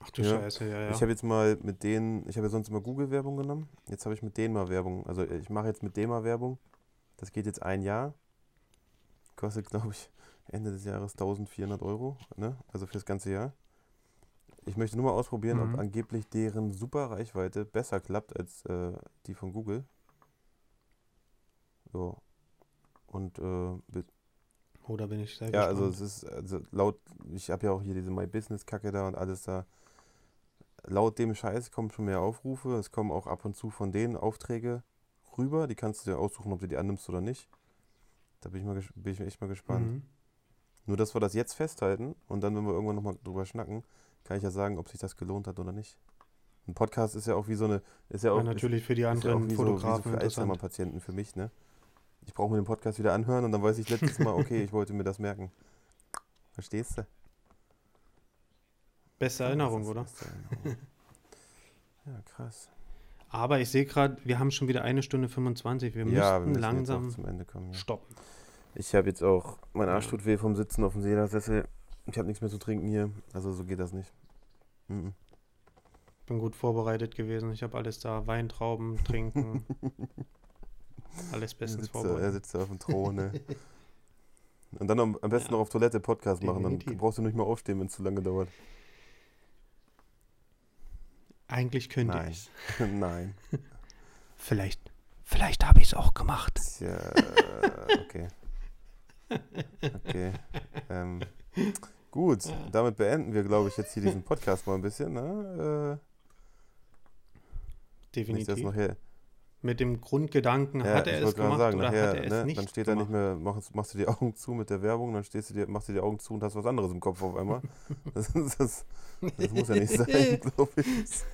Ach du Ja. Scheiße, ja, ja. Ich habe jetzt mal mit denen, ich habe ja sonst immer Google-Werbung genommen. Jetzt habe ich mit denen mal Werbung. Also ich mache jetzt mit denen mal Werbung. Das geht jetzt ein Jahr. Kostet, glaube ich, Ende des Jahres 1400 Euro. Ne? Also fürs ganze Jahr. Ich möchte nur mal ausprobieren, Mhm. ob angeblich deren super Reichweite besser klappt als äh, die von Google. So. Und äh, be- oh, bin ich sehr ja, also gespannt. es ist also laut, ich habe ja auch hier diese My Business Kacke da und alles da. Laut dem Scheiß kommen schon mehr Aufrufe. Es kommen auch ab und zu von denen Aufträge rüber. Die kannst du dir aussuchen, ob du die annimmst oder nicht. Da bin ich, mal, bin ich echt mal gespannt. Mhm. Nur, dass wir das jetzt festhalten und dann, wenn wir irgendwann nochmal drüber schnacken, kann ich ja sagen, ob sich das gelohnt hat oder nicht. Ein Podcast ist ja auch wie so eine, ist ja auch, Ja, natürlich für die ist, ist ja anderen wie so, so Fotografen für. Alzheimer-Patienten für mich, ne? Ich brauche mir den Podcast wieder anhören und dann weiß ich letztes Mal, okay, ich wollte mir das merken. Verstehst du? Beste Erinnerung, ist oder? beste Erinnerung. ja, krass. Aber ich sehe gerade, wir haben schon wieder eine Stunde 25. Wir ja, wir müssten müssen langsam kommen. Ja. stoppen. Ich habe jetzt auch, mein Arsch tut weh vom Sitzen auf dem Ledersessel. Ich habe nichts mehr zu trinken hier. Also so geht das nicht. Mhm. Bin gut vorbereitet gewesen. Ich habe alles da. Weintrauben, Trinken. alles bestens sitzt, da, er vorbereitet. sitzt da auf dem Thron, ne? Und dann am, am besten Ja. noch auf Toilette Podcast machen. Dann Definitiv. brauchst du nicht mehr aufstehen, wenn es zu lange dauert. Eigentlich könnte Nein. ich Nein. Vielleicht, vielleicht habe ich es auch gemacht. Tja, okay. Okay. Ähm, gut, damit beenden wir, glaube ich, jetzt hier diesen Podcast mal ein bisschen. Ne? Äh, nicht, Definitiv. nachher, Mit dem Grundgedanken, ja, hat er ich es gemacht sagen, oder nachher, hat er es ne, nicht dann steht da nicht mehr, machst, machst du die Augen zu mit der Werbung, dann stehst du dir, machst du die Augen zu und hast was anderes im Kopf auf einmal. Das, das, das muss ja nicht sein, glaube ich.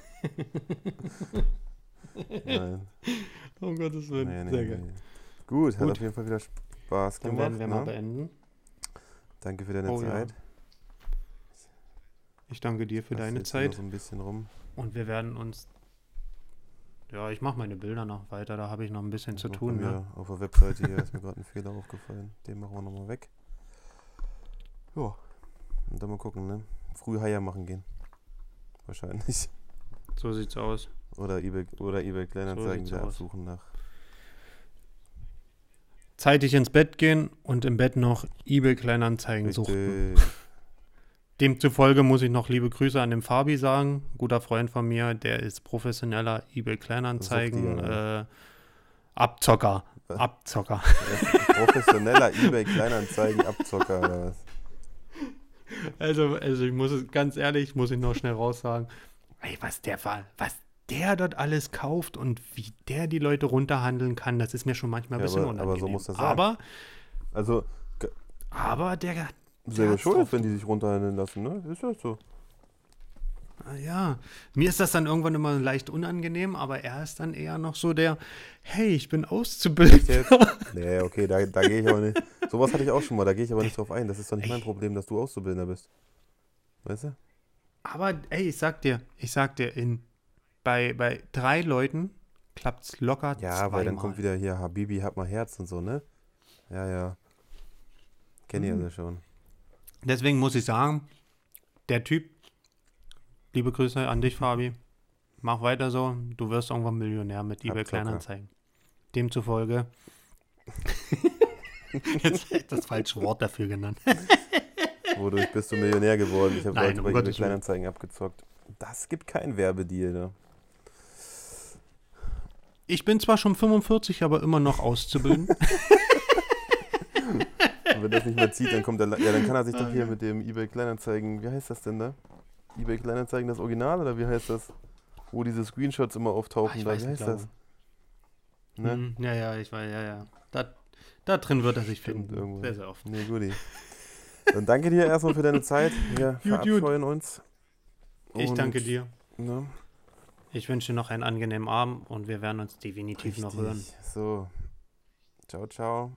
Nein, Um Gottes Willen. nee, nee, Sehr nee. geil. Gut, hat Gut. auf jeden Fall wieder Spaß Dann gemacht. werden wir mal ne? beenden. Danke für deine Oh ja. Zeit. Ich danke dir für Lass deine Zeit. So ein bisschen rum. Und wir werden uns. Ja, ich mache meine Bilder noch weiter. Da habe ich noch ein bisschen zu Noch tun. Ne? Auf der Webseite hier ist mir gerade ein Fehler aufgefallen. Den machen wir nochmal weg. Ja. Und dann mal gucken, ne? Früh Haier machen gehen. Wahrscheinlich. So sieht's aus. Oder eBay, oder eBay Kleinanzeigen sieht's wieder aus. absuchen nach. Zeitig ins Bett gehen und im Bett noch eBay Kleinanzeigen suchen. Demzufolge muss ich noch liebe Grüße an den Fabi sagen. Guter Freund von mir, der ist professioneller eBay Kleinanzeigen die, äh, Abzocker. Abzocker. Er Professioneller eBay Kleinanzeigen Abzocker oder was? Also, also ich muss es ganz ehrlich, muss ich noch schnell raussagen. Ey, was der war, was der dort alles kauft und wie der die Leute runterhandeln kann, das ist mir schon manchmal ein Ja, bisschen aber- aber so unangenehm. muss das sein. aber, Also, aber der, selber hat's schuld, wenn die sich runterhandeln lassen, ne? Ist das so. Ah, Ja, mir ist das dann irgendwann immer leicht unangenehm, aber er ist dann eher noch so der, hey, ich bin Auszubildender. Nee, okay, da, da gehe ich aber nicht. Sowas hatte ich auch schon mal, da gehe ich aber nicht drauf ein. Das ist doch nicht mein. Problem, dass du Auszubildender bist. Weißt du? Aber ey, ich sag dir, ich sag dir, in, bei, bei drei Leuten klappt's locker Ja, zweimal. weil dann kommt wieder hier Habibi, hab mal Herz und so, ne? Ja, ja. Kenn ich Mhm. alle schon. Deswegen muss ich sagen, der Typ, liebe Grüße an dich, Fabi, mach weiter so, du wirst irgendwann Millionär mit eBay. Kleinanzeigen. Demzufolge, jetzt hab ich das falsche Wort dafür genannt. Wodurch bist du Millionär geworden? Ich habe Leute um bei eBay. Kleinanzeigen abgezockt. Das gibt keinen Werbedeal, ne? Ich bin zwar schon 45, aber immer noch auszubilden. Und wenn das nicht mehr zieht, dann kommt er. Ja, dann kann er sich doch hier mit dem eBay Kleinanzeigen. Wie heißt das denn da? eBay Kleinanzeigen das Original oder wie heißt das? Wo diese Screenshots immer auftauchen. Ah, ich da, weiß wie nicht, heißt das? glaube. Ne? Hm, ja, ja, ich weiß, ja, ja. Da, da drin wird er sich finden. irgendwo. Sehr, sehr oft. Nee, guti. Dann danke dir erstmal für deine Zeit. Wir Gut, gut. verabscheuen uns. Ich Und, danke dir. Ne? Ich wünsche noch einen angenehmen Abend und wir werden uns definitiv noch hören. Richtig. So. Ciao, ciao.